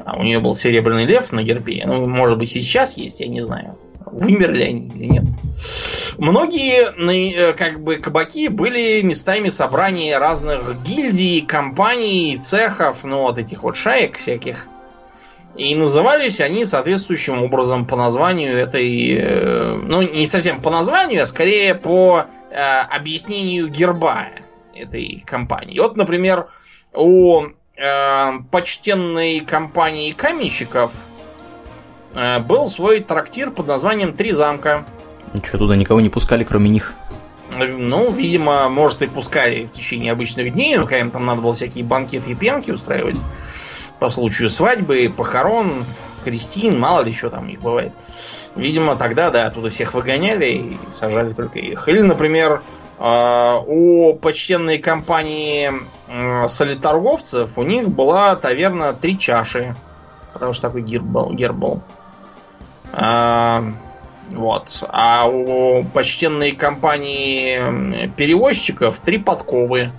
Speaker 2: А у нее был серебряный лев на гербе. Ну, может быть, сейчас есть, я не знаю. Вымерли они или нет. Многие э, как бы кабаки были местами собрания разных гильдий, компаний, цехов, ну вот этих вот шаек всяких. И назывались они соответствующим образом по названию этой... Э, ну, не совсем по названию, а скорее по э, объяснению герба этой компании. Вот, например, у э, почтенной компании каменщиков э, был свой трактир под названием «Три замка».
Speaker 1: Что, туда никого не пускали, кроме них?
Speaker 2: Ну, видимо, может и пускали в течение обычных дней, но когда им там надо было всякие банкеты и пьянки устраивать по случаю свадьбы, похорон, крестин, мало ли что там у них бывает. Видимо, тогда, да, оттуда всех выгоняли и сажали только их. Или, например, у почтенной компании солиторговцев у них была таверна «Три чаши». Потому что такой герб был. Герб был. А, вот. А у почтенной компании перевозчиков «Три подковы»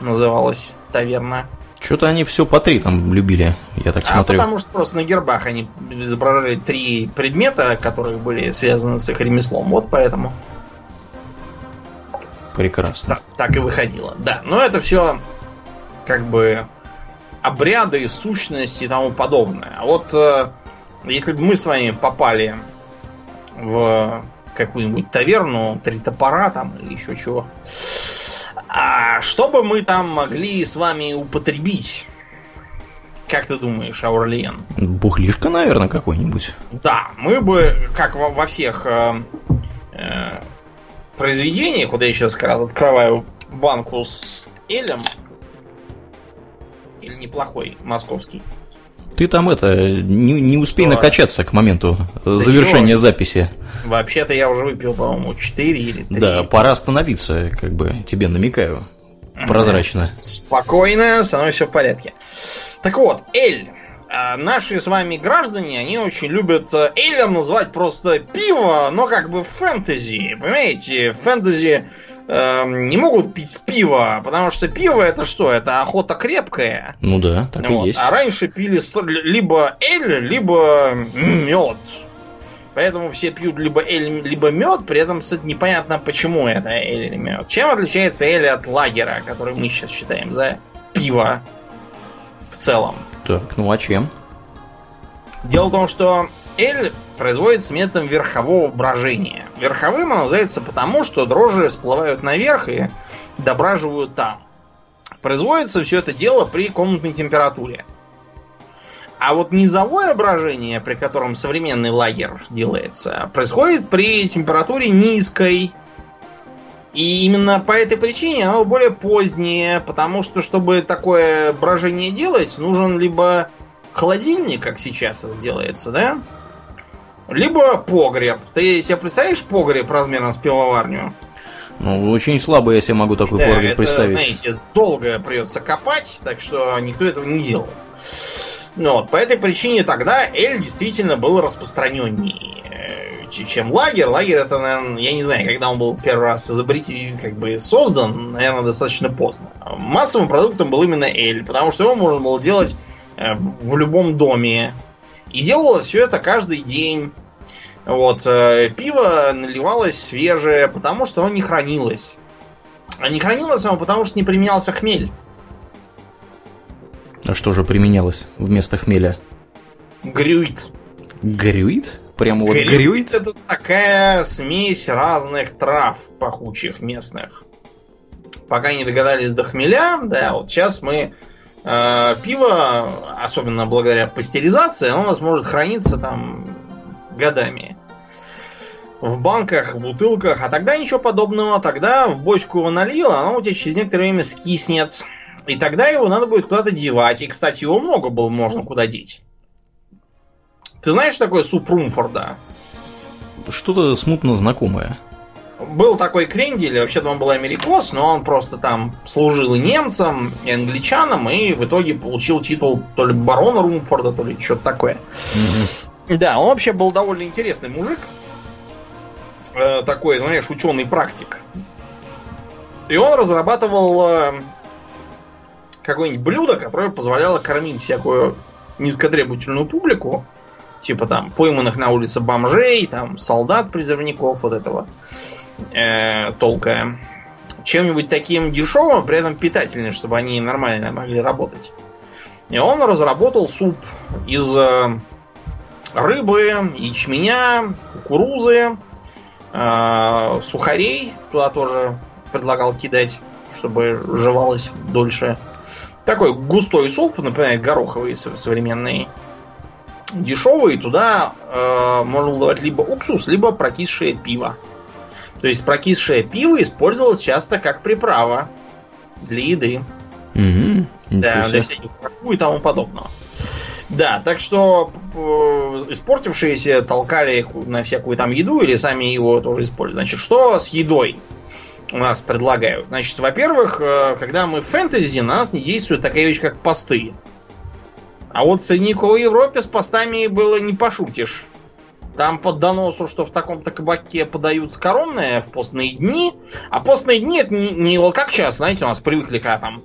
Speaker 2: называлась таверна.
Speaker 1: Что-то они все по три там любили, я так а смотрю.
Speaker 2: потому что просто на гербах они изображали три предмета, которые были связаны с их ремеслом. Вот поэтому.
Speaker 1: Прекрасно.
Speaker 2: Так, так и выходило, да. Но это все как бы обряды, сущности и тому подобное. А вот э, если бы мы с вами попали в какую-нибудь таверну, три топора там или еще чего, а что бы мы там могли с вами употребить? Как ты думаешь, Аурлиен?
Speaker 1: Бухлишка, наверное, какой-нибудь.
Speaker 2: Да, мы бы, как во, во всех э, э, произведение, куда я сейчас как раз открываю банку с Элем. Или неплохой, московский.
Speaker 1: Ты там это, не, не успей Что? накачаться к моменту да завершения чего? записи.
Speaker 2: Вообще-то я уже выпил, по-моему, 4 или 3.
Speaker 1: Да, пора остановиться, как бы тебе намекаю. Прозрачно.
Speaker 2: Спокойно, со мной все в порядке. Так вот, Эль а наши с вами граждане, они очень любят э, Эйлем называть просто пиво, но как бы фэнтези. Понимаете, фэнтези Эм, не могут пить пиво, потому что пиво это что? Это охота крепкая.
Speaker 1: Ну да, так вот. и есть.
Speaker 2: А раньше пили либо эль, либо мед. Поэтому все пьют либо эль, либо мед, при этом кстати, непонятно, почему это эль или мед. Чем отличается эль от лагера, который мы сейчас считаем за пиво в целом?
Speaker 1: Так, ну а чем?
Speaker 2: Дело в том, что эль производится методом верхового брожения. Верховым оно называется потому, что дрожжи всплывают наверх и дображивают там. Производится все это дело при комнатной температуре. А вот низовое брожение, при котором современный лагерь делается, происходит при температуре низкой. И именно по этой причине оно более позднее, потому что, чтобы такое брожение делать, нужен либо холодильник, как сейчас это делается, да? Либо погреб. Ты себе представляешь погреб размером с пивоварню?
Speaker 1: Ну, очень слабо я себе могу такой да, погреб это, представить.
Speaker 2: знаете, долго придется копать, так что никто этого не делал. Ну, вот, по этой причине тогда Эль действительно был распространеннее, чем лагерь. Лагерь это, наверное, я не знаю, когда он был первый раз изобретен, как бы создан, наверное, достаточно поздно. Массовым продуктом был именно Эль, потому что его можно было делать э, в любом доме. И делалось все это каждый день. Вот, э, пиво наливалось свежее, потому что оно не хранилось. А не хранилось оно, потому что не применялся хмель.
Speaker 1: А что же применялось вместо хмеля?
Speaker 2: Грюит.
Speaker 1: Грюит? Прямо вот
Speaker 2: грюит? Грюит это такая смесь разных трав пахучих местных. Пока не догадались до хмеля, да, вот сейчас мы э, пиво, особенно благодаря пастеризации, оно у нас может храниться там годами. В банках, в бутылках, а тогда ничего подобного. Тогда в бочку его налил, оно у тебя через некоторое время скиснет. И тогда его надо будет куда-то девать. И, кстати, его много было можно куда деть. Ты знаешь, что такое суп Румфорда?
Speaker 1: Что-то смутно знакомое.
Speaker 2: Был такой крендель, вообще-то он был америкос, но он просто там служил и немцам, и англичанам, и в итоге получил титул то ли барона Румфорда, то ли что-то такое. Угу. Да, он вообще был довольно интересный мужик. Э, такой, знаешь, ученый-практик. И он разрабатывал э, какое-нибудь блюдо, которое позволяло кормить всякую низкотребовательную публику, типа там пойманных на улице бомжей, там солдат, призывников, вот этого э, толка, чем-нибудь таким дешевым, при этом питательным, чтобы они нормально могли работать. И он разработал суп из э, рыбы, ячменя, кукурузы, э, сухарей. Туда тоже предлагал кидать, чтобы жевалось дольше. Такой густой суп, напоминает гороховый современный. Дешевый, туда э, можно давать либо уксус, либо прокисшее пиво. То есть прокисшее пиво использовалось часто как приправа для еды.
Speaker 1: Угу,
Speaker 2: да, для всяких и тому подобного. Да, так что э, испортившиеся толкали на всякую там еду или сами его тоже используют. Значит, что с едой? У нас предлагают. Значит, во-первых, э, когда мы в фэнтези, на нас не действует такая вещь, как посты. А вот в средневековой Европе с постами было не пошутишь. Там под доносу, что в таком-то кабаке подают скоромное в постные дни. А постные дни это не, не вот как сейчас, знаете, у нас привыкли, когда там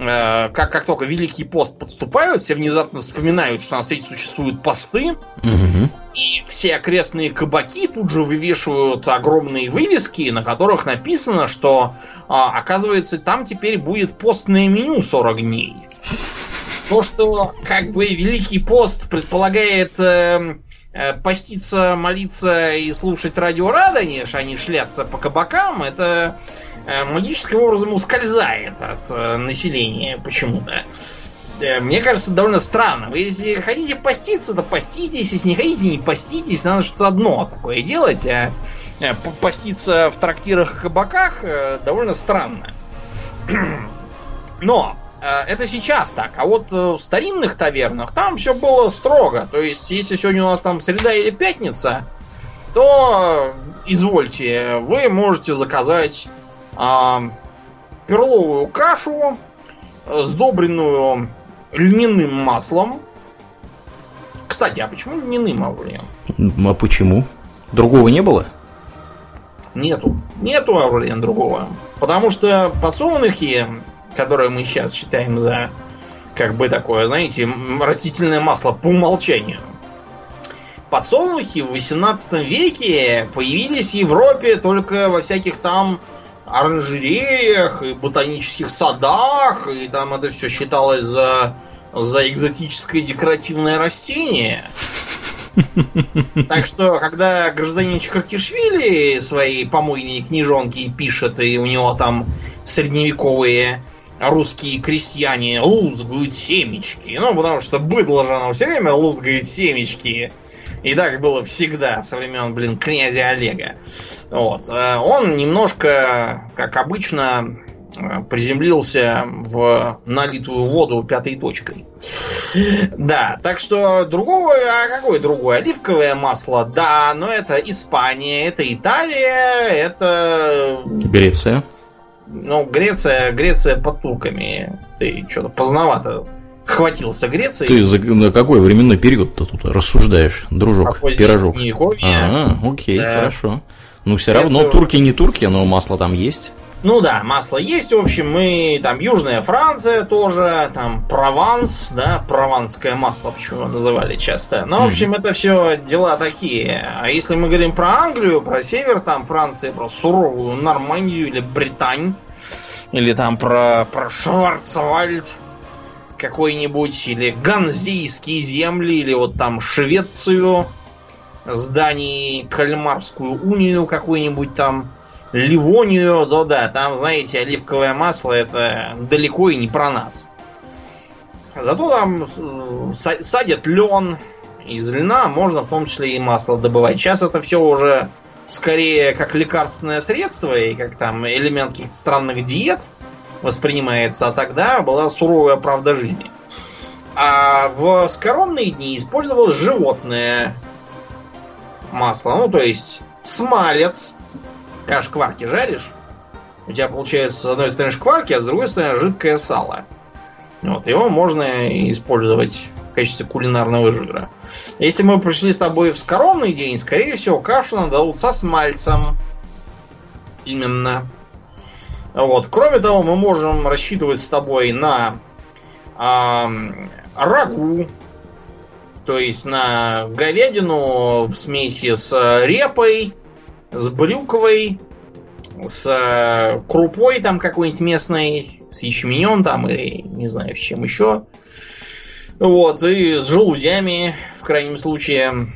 Speaker 2: Э, как, как только Великий пост подступают, все внезапно вспоминают, что на свете существуют посты, угу. И все окрестные кабаки тут же вывешивают огромные вывески, на которых написано, что, а, оказывается, там теперь будет постное меню 40 дней. То, что как бы Великий пост предполагает э, э, поститься, молиться и слушать радио Радонеж, а не шляться по кабакам, это Э, магическим образом ускользает от э, населения почему-то. Э, мне кажется, довольно странно. Вы если хотите поститься, то поститесь. Если не хотите, не поститесь. Надо что-то одно такое делать. А поститься в трактирах и кабаках довольно странно. Но это сейчас так. А вот в старинных тавернах там все было строго. То есть, если сегодня у нас там среда или пятница, то извольте, вы можете заказать а, перловую кашу, сдобренную льняным маслом. Кстати, а почему льняным, Аурия?
Speaker 1: А почему? Другого не было?
Speaker 2: Нету. Нету Аурлиен другого. Потому что подсолнухи, которые мы сейчас считаем за как бы такое, знаете, растительное масло по умолчанию. Подсолнухи в 18 веке появились в Европе только во всяких там оранжереях и ботанических садах, и там это все считалось за, за экзотическое декоративное растение. Так что, когда гражданин Чикартишвили свои помойные книжонки пишет, и у него там средневековые русские крестьяне лузгают семечки. Ну, потому что быдло же оно все время лузгает семечки. И так было всегда, со времен, блин, князя Олега. Вот. Э, он немножко, как обычно, э, приземлился в налитую воду пятой точкой. Да, так что другого, а какое другое? Оливковое масло, да, но это Испания, это Италия, это...
Speaker 1: Греция.
Speaker 2: Ну, Греция, Греция под турками. Ты что-то поздновато хватился Греции.
Speaker 1: Ты за на какой временной период-то тут рассуждаешь, дружок,
Speaker 2: а
Speaker 1: пирожок?
Speaker 2: А,
Speaker 1: окей, да. хорошо. Ну, все равно турки не турки, но масло там есть.
Speaker 2: Ну да, масло есть. В общем, мы там Южная Франция тоже, там Прованс, да, прованское масло почему называли часто. Ну, в общем, это все дела такие. А если мы говорим про Англию, про север там Франции, про суровую Нормандию или Британь, или там про, про Шварцвальд какой-нибудь, или Ганзейские земли, или вот там Швецию, зданий Кальмарскую унию какую-нибудь там, Ливонию, да-да, там, знаете, оливковое масло это далеко и не про нас. Зато там садят лен, из льна можно в том числе и масло добывать. Сейчас это все уже скорее как лекарственное средство и как там элемент каких-то странных диет воспринимается, а тогда была суровая правда жизни. А в скоронные дни использовалось животное масло, ну то есть смалец, когда шкварки жаришь, у тебя получается с одной стороны шкварки, а с другой стороны жидкое сало. Вот, его можно использовать в качестве кулинарного жира. Если мы пришли с тобой в скоромный день, скорее всего, кашу нам дадут со смальцем. Именно. Вот. Кроме того, мы можем рассчитывать с тобой на э, рагу, то есть на говядину в смеси с репой, с брюквой, с э, крупой там какой-нибудь местной, с ячменем там или не знаю с чем еще. Вот, и с желудями, в крайнем случае.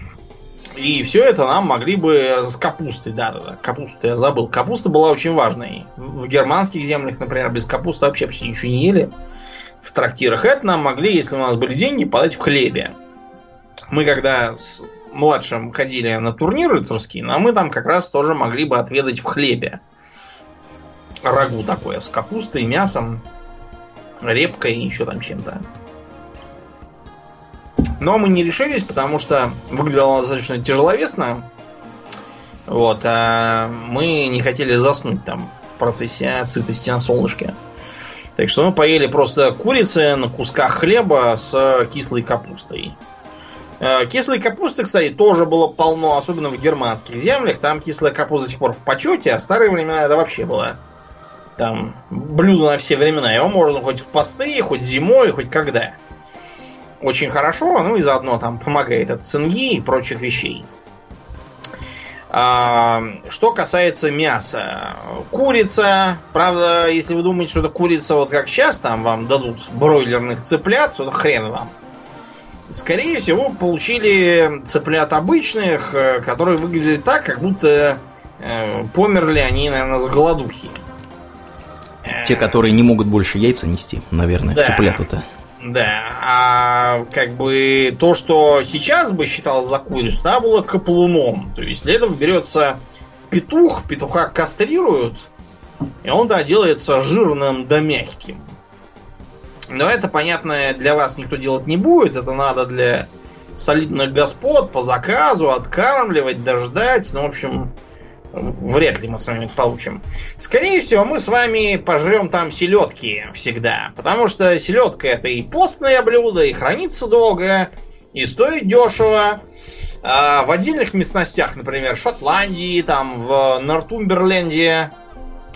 Speaker 2: И все это нам могли бы с капустой, да, да, да, капусту я забыл. Капуста была очень важной. В германских землях, например, без капусты вообще почти ничего не ели. В трактирах это нам могли, если у нас были деньги, подать в хлебе. Мы когда с младшим ходили на турнир рыцарский, но мы там как раз тоже могли бы отведать в хлебе. Рагу такое, с капустой, мясом, репкой и еще там чем-то. Но мы не решились, потому что выглядело достаточно тяжеловесно. Вот, а мы не хотели заснуть там в процессе сытости на солнышке. Так что мы поели просто курицы на кусках хлеба с кислой капустой. Э, кислой капусты, кстати, тоже было полно, особенно в германских землях. Там кислая капуста до сих пор в почете, а в старые времена это вообще было там блюдо на все времена. Его можно хоть в посты, хоть зимой, хоть когда. Очень хорошо, ну и заодно там помогает от цинги и прочих вещей. А, что касается мяса. Курица. Правда, если вы думаете, что это курица вот как сейчас, там вам дадут бройлерных цыплят, то хрен вам. Скорее всего, получили цыплят обычных, э, которые выглядели так, как будто э, померли они, наверное, с голодухи.
Speaker 1: Те, которые не могут больше яйца нести, наверное, да. цыплята-то.
Speaker 2: Да, а как бы то, что сейчас бы считалось за курицу, да, было каплуном. То есть для этого берется петух, петуха кастрируют, и он да делается жирным да мягким. Но это, понятно, для вас никто делать не будет. Это надо для солидных господ по заказу откармливать, дождать. Ну, в общем, вряд ли мы с вами получим. Скорее всего, мы с вами пожрем там селедки всегда. Потому что селедка это и постное блюдо, и хранится долго, и стоит дешево. А в отдельных местностях, например, в Шотландии, там, в Нортумберленде,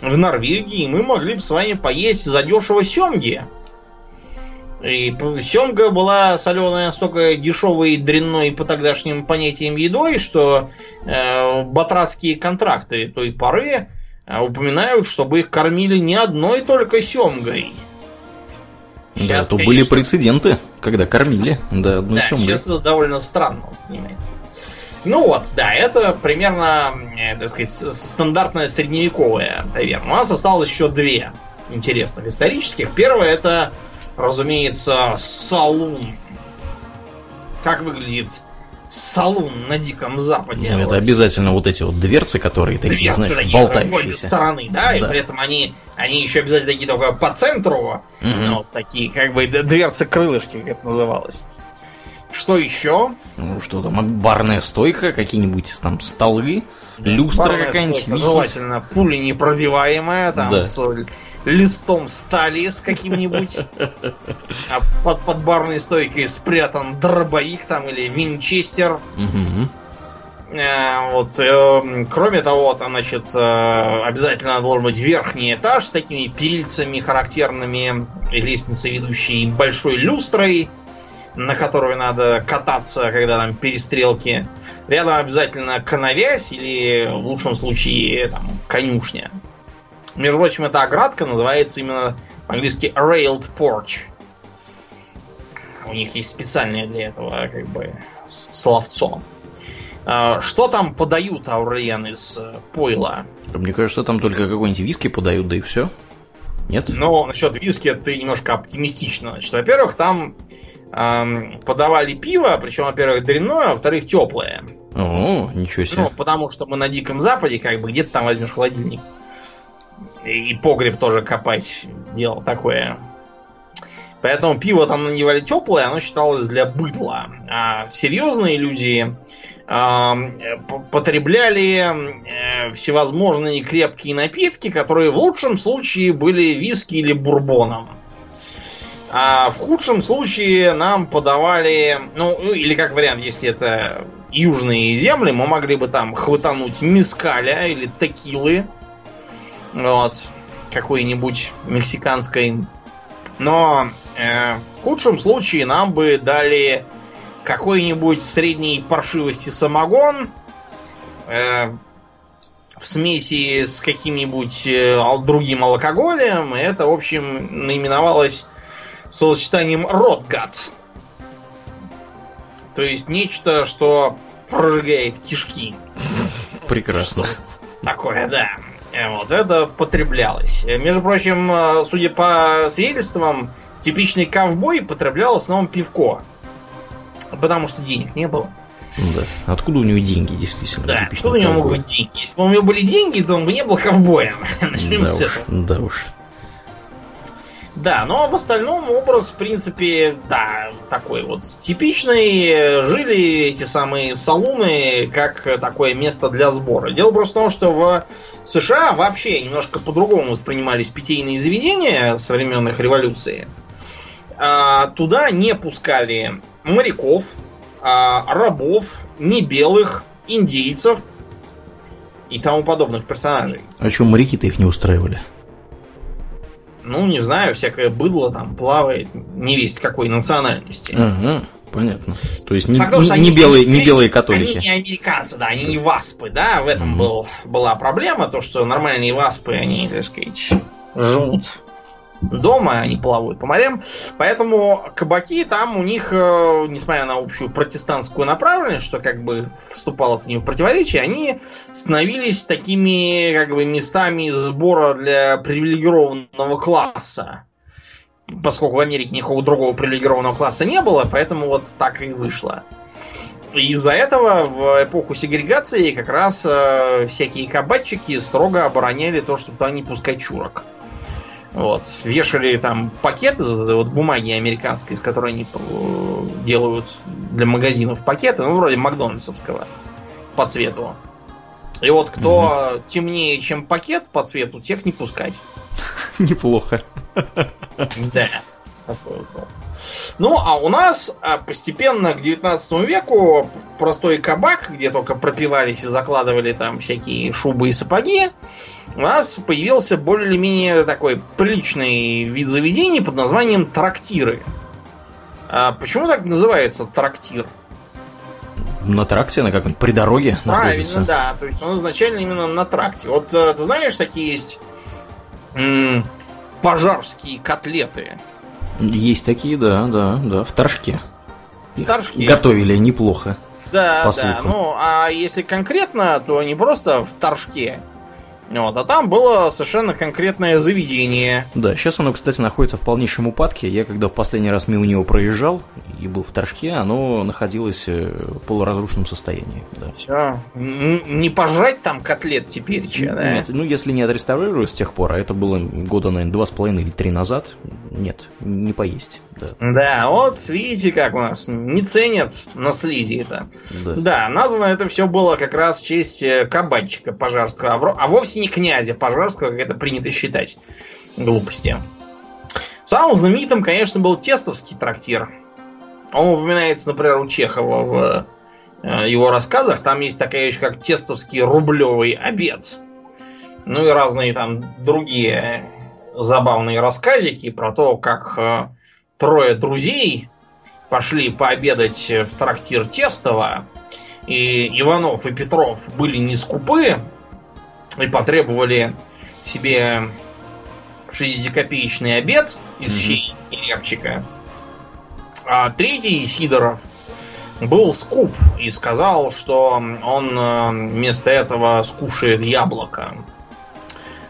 Speaker 2: в Норвегии, мы могли бы с вами поесть задешево семги. И семга была соленая настолько дешевой и дрянной по тогдашним понятиям едой, что э, батратские контракты той поры э, упоминают, чтобы их кормили не одной только семгой.
Speaker 1: Сейчас, да, то конечно, были прецеденты, когда кормили, да,
Speaker 2: одной да, семгой. сейчас это довольно странно воспринимается. Ну вот, да, это примерно, э, так сказать, стандартная средневековая таверна. У нас осталось еще две интересных исторических. Первое это разумеется, салун. Как выглядит салун на Диком Западе?
Speaker 1: Ну, это обязательно вот эти вот дверцы, которые такие, дверцы знаешь, такие, болтающиеся.
Speaker 2: стороны, да, да, и при этом они, они еще обязательно такие только по центру, угу. вот такие, как бы дверцы-крылышки, как это называлось. Что еще?
Speaker 1: Ну, что там, барная стойка, какие-нибудь там столы, люстра какая-нибудь.
Speaker 2: Желательно пули непробиваемая, там да. с листом стали с каким-нибудь. А под, под барной стойкой спрятан дробовик там или винчестер. Э, вот, э, кроме того, там, значит, э, обязательно должен быть верхний этаж с такими перильцами характерными, лестница, ведущей большой люстрой, на которую надо кататься, когда там перестрелки. Рядом обязательно коновязь или, в лучшем случае, там, конюшня. Между прочим, эта оградка называется именно по-английски railed porch. У них есть специальное для этого как бы словцо. А, что там подают Аурлиен из э, пойла?
Speaker 1: Мне кажется, там только какой-нибудь виски подают, да и все. Нет?
Speaker 2: Ну, насчет виски ты немножко оптимистично. Значит, во-первых, там эм, подавали пиво, причем, во-первых, дрянное, а во-вторых, теплое.
Speaker 1: О, ничего себе. Ну,
Speaker 2: потому что мы на Диком Западе, как бы, где-то там возьмешь холодильник. И погреб тоже копать дело такое. Поэтому пиво там наливали теплое, оно считалось для быдла. А серьезные люди э, потребляли э, всевозможные крепкие напитки, которые в лучшем случае были виски или бурбоном. А в худшем случае нам подавали, ну, или как вариант, если это южные земли, мы могли бы там хватануть мискаля или текилы вот, какой-нибудь мексиканской. Но э, в худшем случае нам бы дали какой-нибудь средней паршивости самогон э, в смеси с каким-нибудь э, другим алкоголем. И это, в общем, наименовалось словосочетанием «ротгат». То есть нечто, что прожигает кишки.
Speaker 1: Прекрасно. Что
Speaker 2: такое, да. Э, вот это потреблялось. Э, между прочим, э, судя по свидетельствам, типичный ковбой потреблял в основном пивко. Потому что денег не было.
Speaker 1: Да. Откуда у него деньги, действительно?
Speaker 2: Да, откуда у него могут быть деньги? Если бы у него были деньги, то он бы не был ковбоем. Начнем
Speaker 1: да
Speaker 2: с
Speaker 1: уж, этого. Да уж.
Speaker 2: Да, но в остальном образ, в принципе, да, такой вот типичный. Жили эти самые салуны как такое место для сбора. Дело просто в том, что в США вообще немножко по-другому воспринимались питейные заведения со времен их революции. А, туда не пускали моряков, а, рабов, небелых, индейцев и тому подобных персонажей.
Speaker 1: А что, моряки-то их не устраивали?
Speaker 2: Ну, не знаю, всякое быдло там плавает, не весть какой национальности.
Speaker 1: Ага. Понятно. То есть не, Факт, не, не, белые, не белые католики.
Speaker 2: Они не американцы, да, они не васпы, да, в этом угу. был, была проблема, то, что нормальные васпы, они, так сказать, живут дома, они плавают по морям. Поэтому кабаки там у них, э, несмотря на общую протестантскую направленность, что как бы вступало с ним в противоречие, они становились такими как бы местами сбора для привилегированного класса поскольку в Америке никакого другого привилегированного класса не было, поэтому вот так и вышло. из-за этого в эпоху сегрегации как раз э, всякие кабачики строго обороняли то, чтобы туда не пускать чурок. Вот. Вешали там пакеты из вот бумаги американской, из которой они э, делают для магазинов пакеты, ну, вроде Макдональдсовского по цвету. И вот кто угу. темнее, чем пакет по цвету, тех не пускать.
Speaker 1: Неплохо.
Speaker 2: Да. Ну, а у нас а, постепенно к 19 веку простой кабак, где только пропивались и закладывали там всякие шубы и сапоги, у нас появился более или менее такой приличный вид заведений под названием трактиры. А почему так называется трактир?
Speaker 1: На тракте, на каком-нибудь при дороге
Speaker 2: Правильно, находится. да. То есть он изначально именно на тракте. Вот э, ты знаешь, такие есть пожарские котлеты.
Speaker 1: Есть такие, да, да, да, в Торжке.
Speaker 2: В Торжке.
Speaker 1: Готовили неплохо.
Speaker 2: Да, да. Ну, а если конкретно, то не просто в Торжке, вот, а там было совершенно конкретное заведение.
Speaker 1: Да, сейчас оно, кстати, находится в полнейшем упадке. Я когда в последний раз мимо него проезжал и был в Торжке, оно находилось э, в полуразрушенном состоянии. Да.
Speaker 2: Все. Не пожрать там котлет теперь, че, да?
Speaker 1: Нет, ну если не отреставрировать с тех пор, а это было года, наверное, два с половиной или три назад, нет, не поесть.
Speaker 2: Да. да, вот видите, как у нас не ценят на слизи это. Да. да, названо это все было как раз в честь э, кабанчика пожарского, а, а вовсе не князя пожарского, как это принято считать. Глупости. Самым знаменитым, конечно, был Тестовский трактир. Он упоминается, например, у Чехова в э, его рассказах. Там есть такая вещь, как Тестовский рублевый обед. Ну и разные там другие забавные рассказики про то, как э, трое друзей пошли пообедать в трактир Тестова, и Иванов и Петров были не скупы и потребовали себе 60-копеечный обед из mm-hmm. щей и рябчика. А третий, Сидоров, был скуп и сказал, что он э, вместо этого скушает яблоко.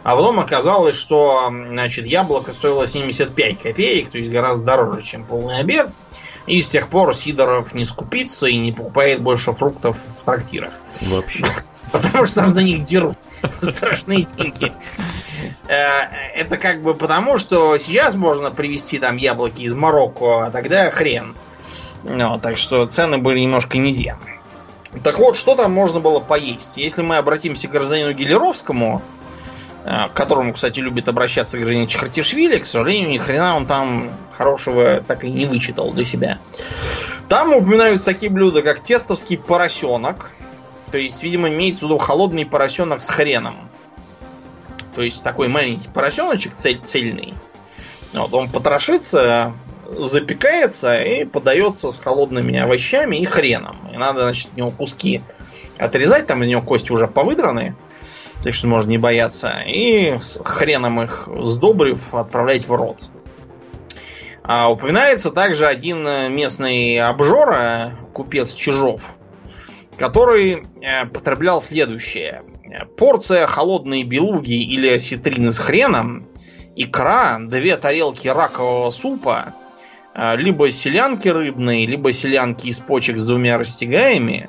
Speaker 2: А потом оказалось, что значит, яблоко стоило 75 копеек, то есть гораздо дороже, чем полный обед. И с тех пор Сидоров не скупится и не покупает больше фруктов в трактирах.
Speaker 1: Вообще.
Speaker 2: Потому что там за них дерут страшные деньги. Э, это как бы потому, что сейчас можно привезти там яблоки из Марокко, а тогда хрен. Ну, так что цены были немножко низкие. Так вот, что там можно было поесть? Если мы обратимся к гражданину Гелеровскому, Э, к которому, кстати, любит обращаться гражданин Чехартишвили, к сожалению, ни хрена он там хорошего так и не вычитал для себя. Там упоминаются такие блюда, как тестовский поросенок. То есть, видимо, имеется в виду холодный поросенок с хреном. То есть такой маленький поросеночек цель, цельный. Вот, он потрошится, запекается и подается с холодными овощами и хреном. И надо, значит, у него куски отрезать, там из него кости уже повыдраны так что можно не бояться. И с хреном их сдобрив, отправлять в рот. А упоминается также один местный обжора, купец Чижов, который э, потреблял следующее. Порция холодной белуги или осетрины с хреном, икра, две тарелки ракового супа, э, либо селянки рыбные, либо селянки из почек с двумя растягаями,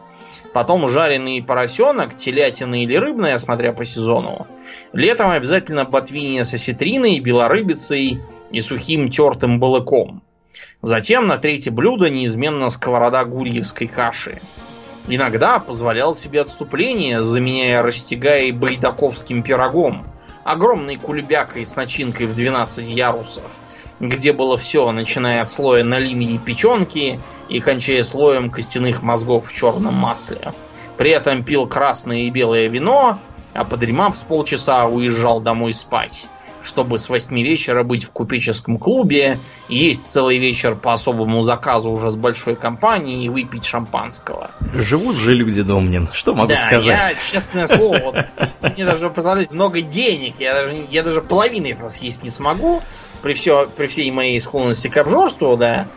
Speaker 2: Потом жареный поросенок, телятина или рыбная, смотря по сезону. Летом обязательно ботвинья с осетриной, белорыбицей и сухим тертым балыком. Затем на третье блюдо неизменно сковорода гурьевской каши. Иногда позволял себе отступление, заменяя растягай байдаковским пирогом, огромной кулебякой с начинкой в 12 ярусов – где было все, начиная от слоя налимьи и печенки и кончая слоем костяных мозгов в черном масле. При этом пил красное и белое вино, а подремав с полчаса уезжал домой спать, чтобы с восьми вечера быть в купеческом клубе, есть целый вечер по особому заказу уже с большой компанией и выпить шампанского.
Speaker 1: Живут же люди, Домнин, что могу да, сказать?
Speaker 2: я, честное слово, вот, мне даже представлять много денег, я даже, я даже половины этого съесть не смогу, при, все, при всей моей склонности к обжорству, да.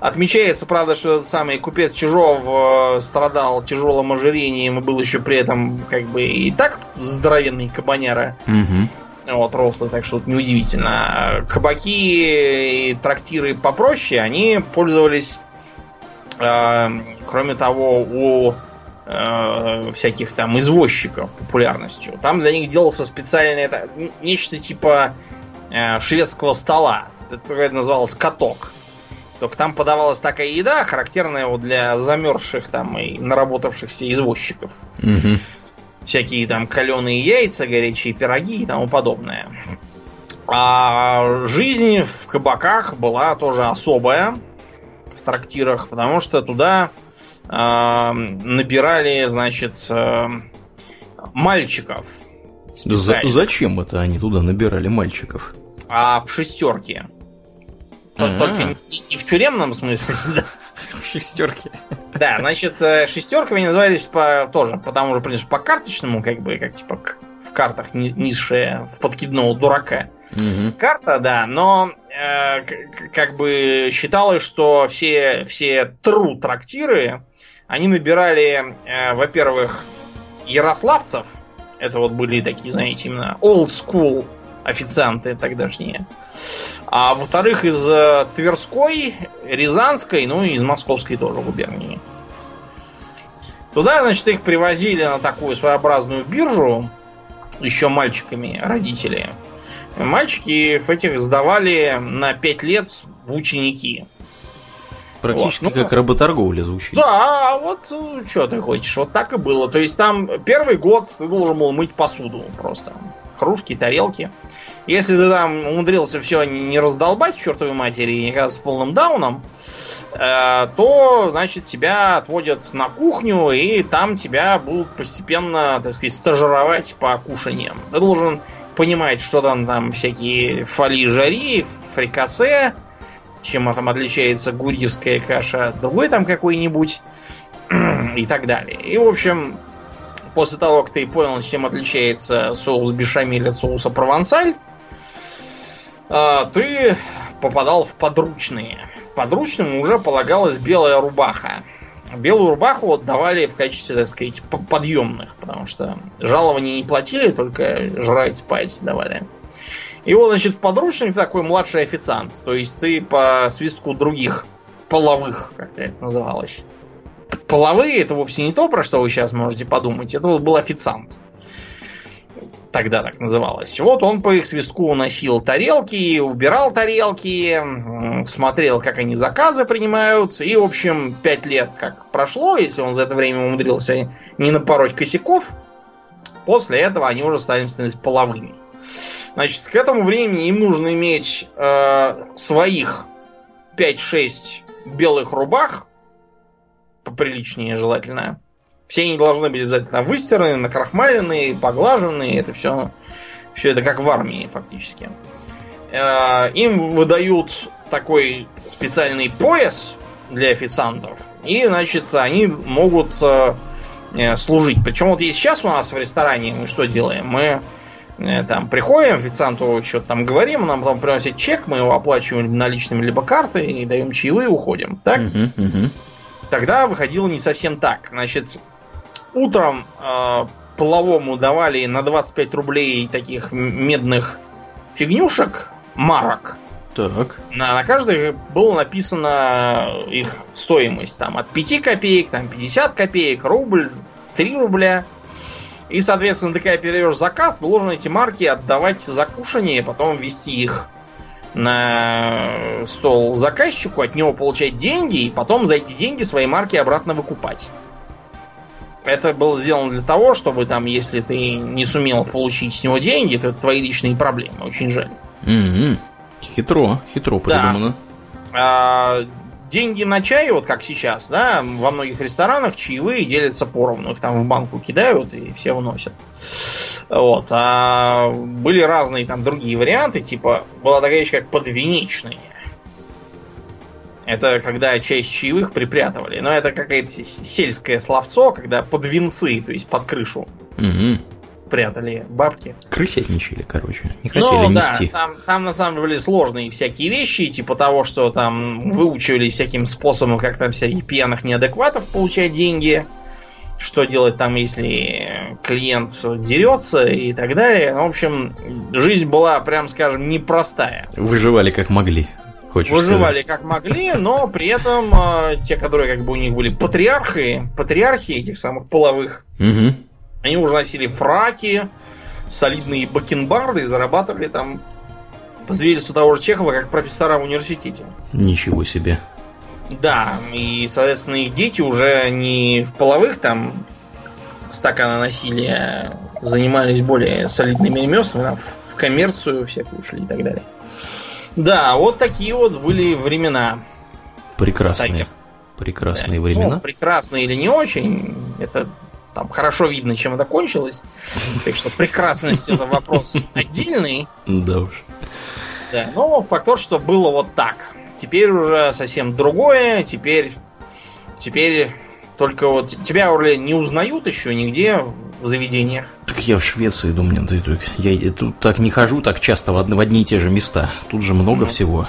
Speaker 2: Отмечается, правда, что этот самый купец Чижов э, страдал тяжелым ожирением и был еще при этом как бы и так здоровенный кабаняра. Угу. Вот, рослый, так что неудивительно. Кабаки и трактиры попроще, они пользовались, э, кроме того, у э, всяких там извозчиков популярностью. Там для них делался специальный это, нечто типа э, шведского стола. Это называлось каток. Только там подавалась такая еда, характерная вот для замерзших там и наработавшихся извозчиков. Угу. Всякие там каленые яйца, горячие пироги и тому подобное. А жизнь в кабаках была тоже особая. трактирах, потому что туда э, набирали, значит, э, мальчиков.
Speaker 1: За зачем это они туда набирали мальчиков?
Speaker 2: А в шестерке. А-а-а. Только не, в тюремном смысле.
Speaker 1: В шестерке.
Speaker 2: Да, значит, э, шестерками назывались по, тоже по тому же принципу, по карточному, как бы, как типа в картах низшая, в подкидного дурака. Угу. Карта, да, но э, как бы считалось, что все, все true трактиры, они набирали, э, во-первых, ярославцев, это вот были такие, знаете, именно old school официанты тогдашние. А во-вторых, из э, Тверской, Рязанской, ну и из Московской тоже губернии. Туда, значит, их привозили на такую своеобразную биржу, еще мальчиками родители. Мальчики в этих сдавали на 5 лет в ученики.
Speaker 1: Практически вот. ну, как работорговля звучит.
Speaker 2: Да, вот ну, что ты хочешь, вот так и было. То есть там первый год ты должен был мыть посуду просто. Кружки, тарелки. Если ты там умудрился все не раздолбать чертовой матери и не оказаться полным дауном, э, то, значит, тебя отводят на кухню, и там тебя будут постепенно, так сказать, стажировать по кушаниям. Ты должен понимать, что там, там всякие фоли жари, фрикасе, чем там отличается гурьевская каша от другой там какой-нибудь и так далее. И, в общем, после того, как ты понял, чем отличается соус бешамель от соуса провансаль, а, ты попадал в подручные. Подручным уже полагалась белая рубаха. Белую рубаху отдавали в качестве, так сказать, подъемных, потому что жалования не платили, только жрать, спать давали. И вот, значит, в подручник такой младший официант. То есть ты по свистку других половых, как это называлось. Половые это вовсе не то, про что вы сейчас можете подумать. Это вот был официант. Тогда так называлось. Вот он по их свистку уносил тарелки, убирал тарелки, смотрел, как они заказы принимают. И, в общем, пять лет как прошло, если он за это время умудрился не напороть косяков, после этого они уже стали становиться половыми. Значит, к этому времени им нужно иметь э, своих 5-6 белых рубах, поприличнее желательно. Все они должны быть обязательно выстираны, накрахмаленные, поглаженные. Это все, все это как в армии фактически. Э, им выдают такой специальный пояс для официантов. И, значит, они могут э, служить. Причем вот и сейчас у нас в ресторане мы что делаем? Мы Э, там приходим, официанту что-то там говорим, нам потом приносит чек, мы его оплачиваем наличными либо картой, и даем чаевые уходим. Так? Uh-huh, uh-huh. Тогда выходило не совсем так. Значит, утром э, половому давали на 25 рублей таких медных фигнюшек, марок.
Speaker 1: Так.
Speaker 2: На, на каждой было написано их стоимость. Там от 5 копеек, там 50 копеек, рубль, 3 рубля. И, соответственно, ты когда передаешь заказ, должен эти марки отдавать за кушание, потом ввести их на стол заказчику, от него получать деньги, и потом за эти деньги свои марки обратно выкупать. Это было сделано для того, чтобы там, если ты не сумел получить с него деньги, то это твои личные проблемы. Очень жаль.
Speaker 1: Mm-hmm. Хитро, хитро придумано.
Speaker 2: Да. А, деньги на чай, вот как сейчас, да, во многих ресторанах чаевые делятся поровну. Их там в банку кидают и все уносят. Вот. А были разные там другие варианты, типа была такая вещь, как подвенечные. Это когда часть чаевых припрятывали. Но это какое-то сельское словцо, когда под венцы, то есть под крышу. Угу прятали бабки.
Speaker 1: Крысятничали, короче. Не хотели ну, нести.
Speaker 2: Да, там, там на самом деле были сложные всякие вещи, типа того, что там выучивали всяким способом, как там всяких пьяных неадекватов получать деньги, что делать там, если клиент дерется и так далее. В общем, жизнь была, прям скажем, непростая.
Speaker 1: Выживали как могли.
Speaker 2: Хочешь Выживали сказать. как могли, но при этом э, те, которые как бы у них были патриархи, патриархи этих самых половых, угу они уже носили фраки, солидные бакенбарды и зарабатывали там, по свидетельству того же Чехова, как профессора в университете.
Speaker 1: Ничего себе.
Speaker 2: Да, и, соответственно, их дети уже не в половых там стакана насилия занимались более солидными ремеслами, а в коммерцию всякую ушли и так далее. Да, вот такие вот были времена.
Speaker 1: Прекрасные. Прекрасные да. времена. Ну,
Speaker 2: прекрасные или не очень, это там хорошо видно, чем это кончилось. Так что прекрасность это вопрос отдельный.
Speaker 1: Да уж.
Speaker 2: Да, но факт тот, что было вот так. Теперь уже совсем другое. Теперь, теперь только вот тебя, Орли, не узнают еще нигде в заведениях.
Speaker 1: Так я в Швеции, думаю, я тут так не хожу так часто в, одни, в одни и те же места. Тут же много mm. всего.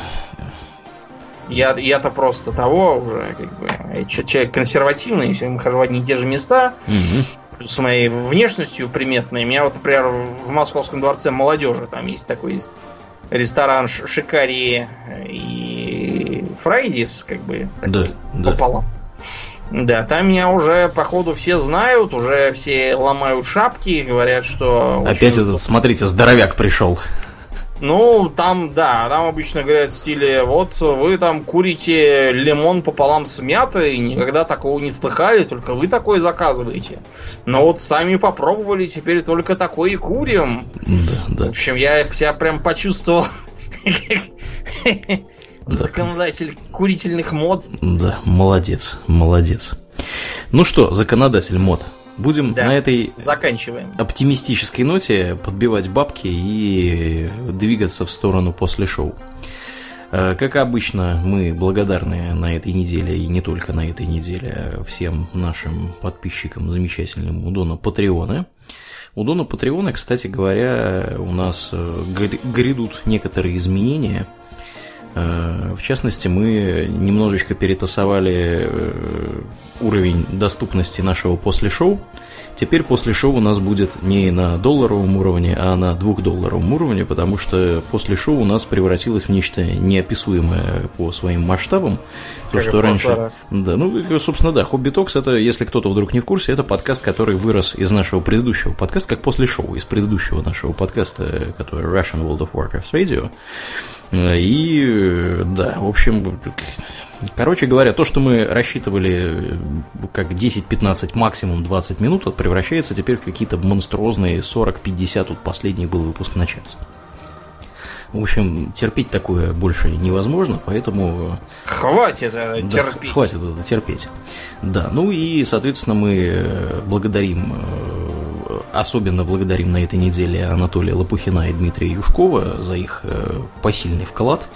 Speaker 2: Я, я-то просто того уже, как бы, я человек консервативный, все время хожу в одни и те же места. Угу. С моей внешностью приметной. Меня вот, например, в Московском дворце молодежи там есть такой ресторан Шикари и Фрайдис, как бы,
Speaker 1: да,
Speaker 2: пополам. Да. да, там меня уже, походу, все знают, уже все ломают шапки, говорят, что...
Speaker 1: Опять этот, смотрите, здоровяк пришел.
Speaker 2: Ну, там, да, там обычно говорят в стиле, вот вы там курите лимон пополам с мятой, никогда такого не слыхали, только вы такое заказываете. Но вот сами попробовали, теперь только такое и курим. Да, да. В общем, я себя прям почувствовал законодатель курительных мод.
Speaker 1: Да, молодец, молодец. Ну что, законодатель мод, Будем да, на этой
Speaker 2: заканчиваем.
Speaker 1: оптимистической ноте подбивать бабки и двигаться в сторону после шоу. Э, как обычно, мы благодарны на этой неделе, и не только на этой неделе, всем нашим подписчикам замечательным у Дона Патреона. У Дона Патреона, кстати говоря, у нас э, грядут некоторые изменения – в частности, мы немножечко перетасовали э, уровень доступности нашего после шоу. Теперь после шоу у нас будет не на долларовом уровне, а на двухдолларовом уровне, потому что после шоу у нас превратилось в нечто неописуемое по своим масштабам. То, что раньше... Раз. Да, ну, собственно, да, Хобби Токс, это, если кто-то вдруг не в курсе, это подкаст, который вырос из нашего предыдущего подкаста, как после шоу, из предыдущего нашего подкаста, который Russian World of Warcraft Radio. И да, в общем, короче говоря, то, что мы рассчитывали как 10-15, максимум 20 минут, превращается теперь в какие-то монструозные 40-50, тут последний был выпуск на час. В общем, терпеть такое больше невозможно, поэтому...
Speaker 2: Хватит это да, терпеть.
Speaker 1: Хватит это терпеть. Да, ну и, соответственно, мы благодарим особенно благодарим на этой неделе Анатолия Лопухина и Дмитрия Юшкова за их э, посильный вклад.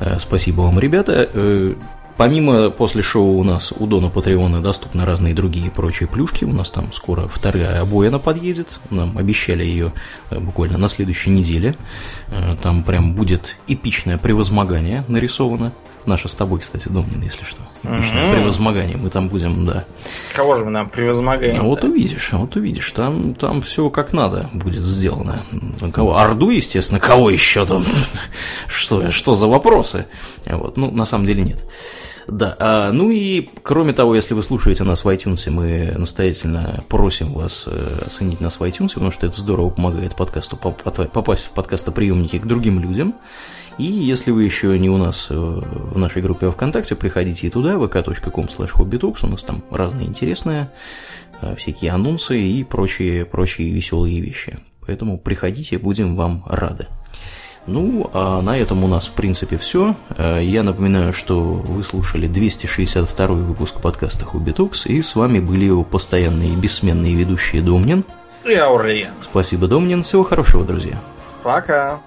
Speaker 1: Э, спасибо вам, ребята. Э, помимо после шоу у нас у Дона Патреона доступны разные другие прочие плюшки. У нас там скоро вторая обоина подъедет. Нам обещали ее буквально на следующей неделе. Там прям будет эпичное превозмогание нарисовано. Наша с тобой, кстати, Домнин, если что. Эпичное угу. превозмогание. Мы там будем, да.
Speaker 2: Кого же мы нам превозмогаем?
Speaker 1: А вот увидишь, вот увидишь. Там, там все как надо будет сделано. Кого? Орду, естественно, кого еще там? что, что за вопросы? Вот, ну, на самом деле нет. Да, а, ну и кроме того, если вы слушаете нас в iTunes, мы настоятельно просим вас э, оценить нас в iTunes, потому что это здорово помогает подкасту попасть в подкастоприемники к другим людям. И если вы еще не у нас э, в нашей группе ВКонтакте, приходите и туда, vk.com slash hobbytalks, у нас там разные интересные э, всякие анонсы и прочие, прочие веселые вещи. Поэтому приходите, будем вам рады. Ну, а на этом у нас, в принципе, все. Э, я напоминаю, что вы слушали 262 выпуск подкаста Хобби Токс, и с вами были его постоянные и бессменные ведущие Домнин
Speaker 2: и Аурлиен.
Speaker 1: Спасибо, Домнин. Всего хорошего, друзья.
Speaker 2: Пока.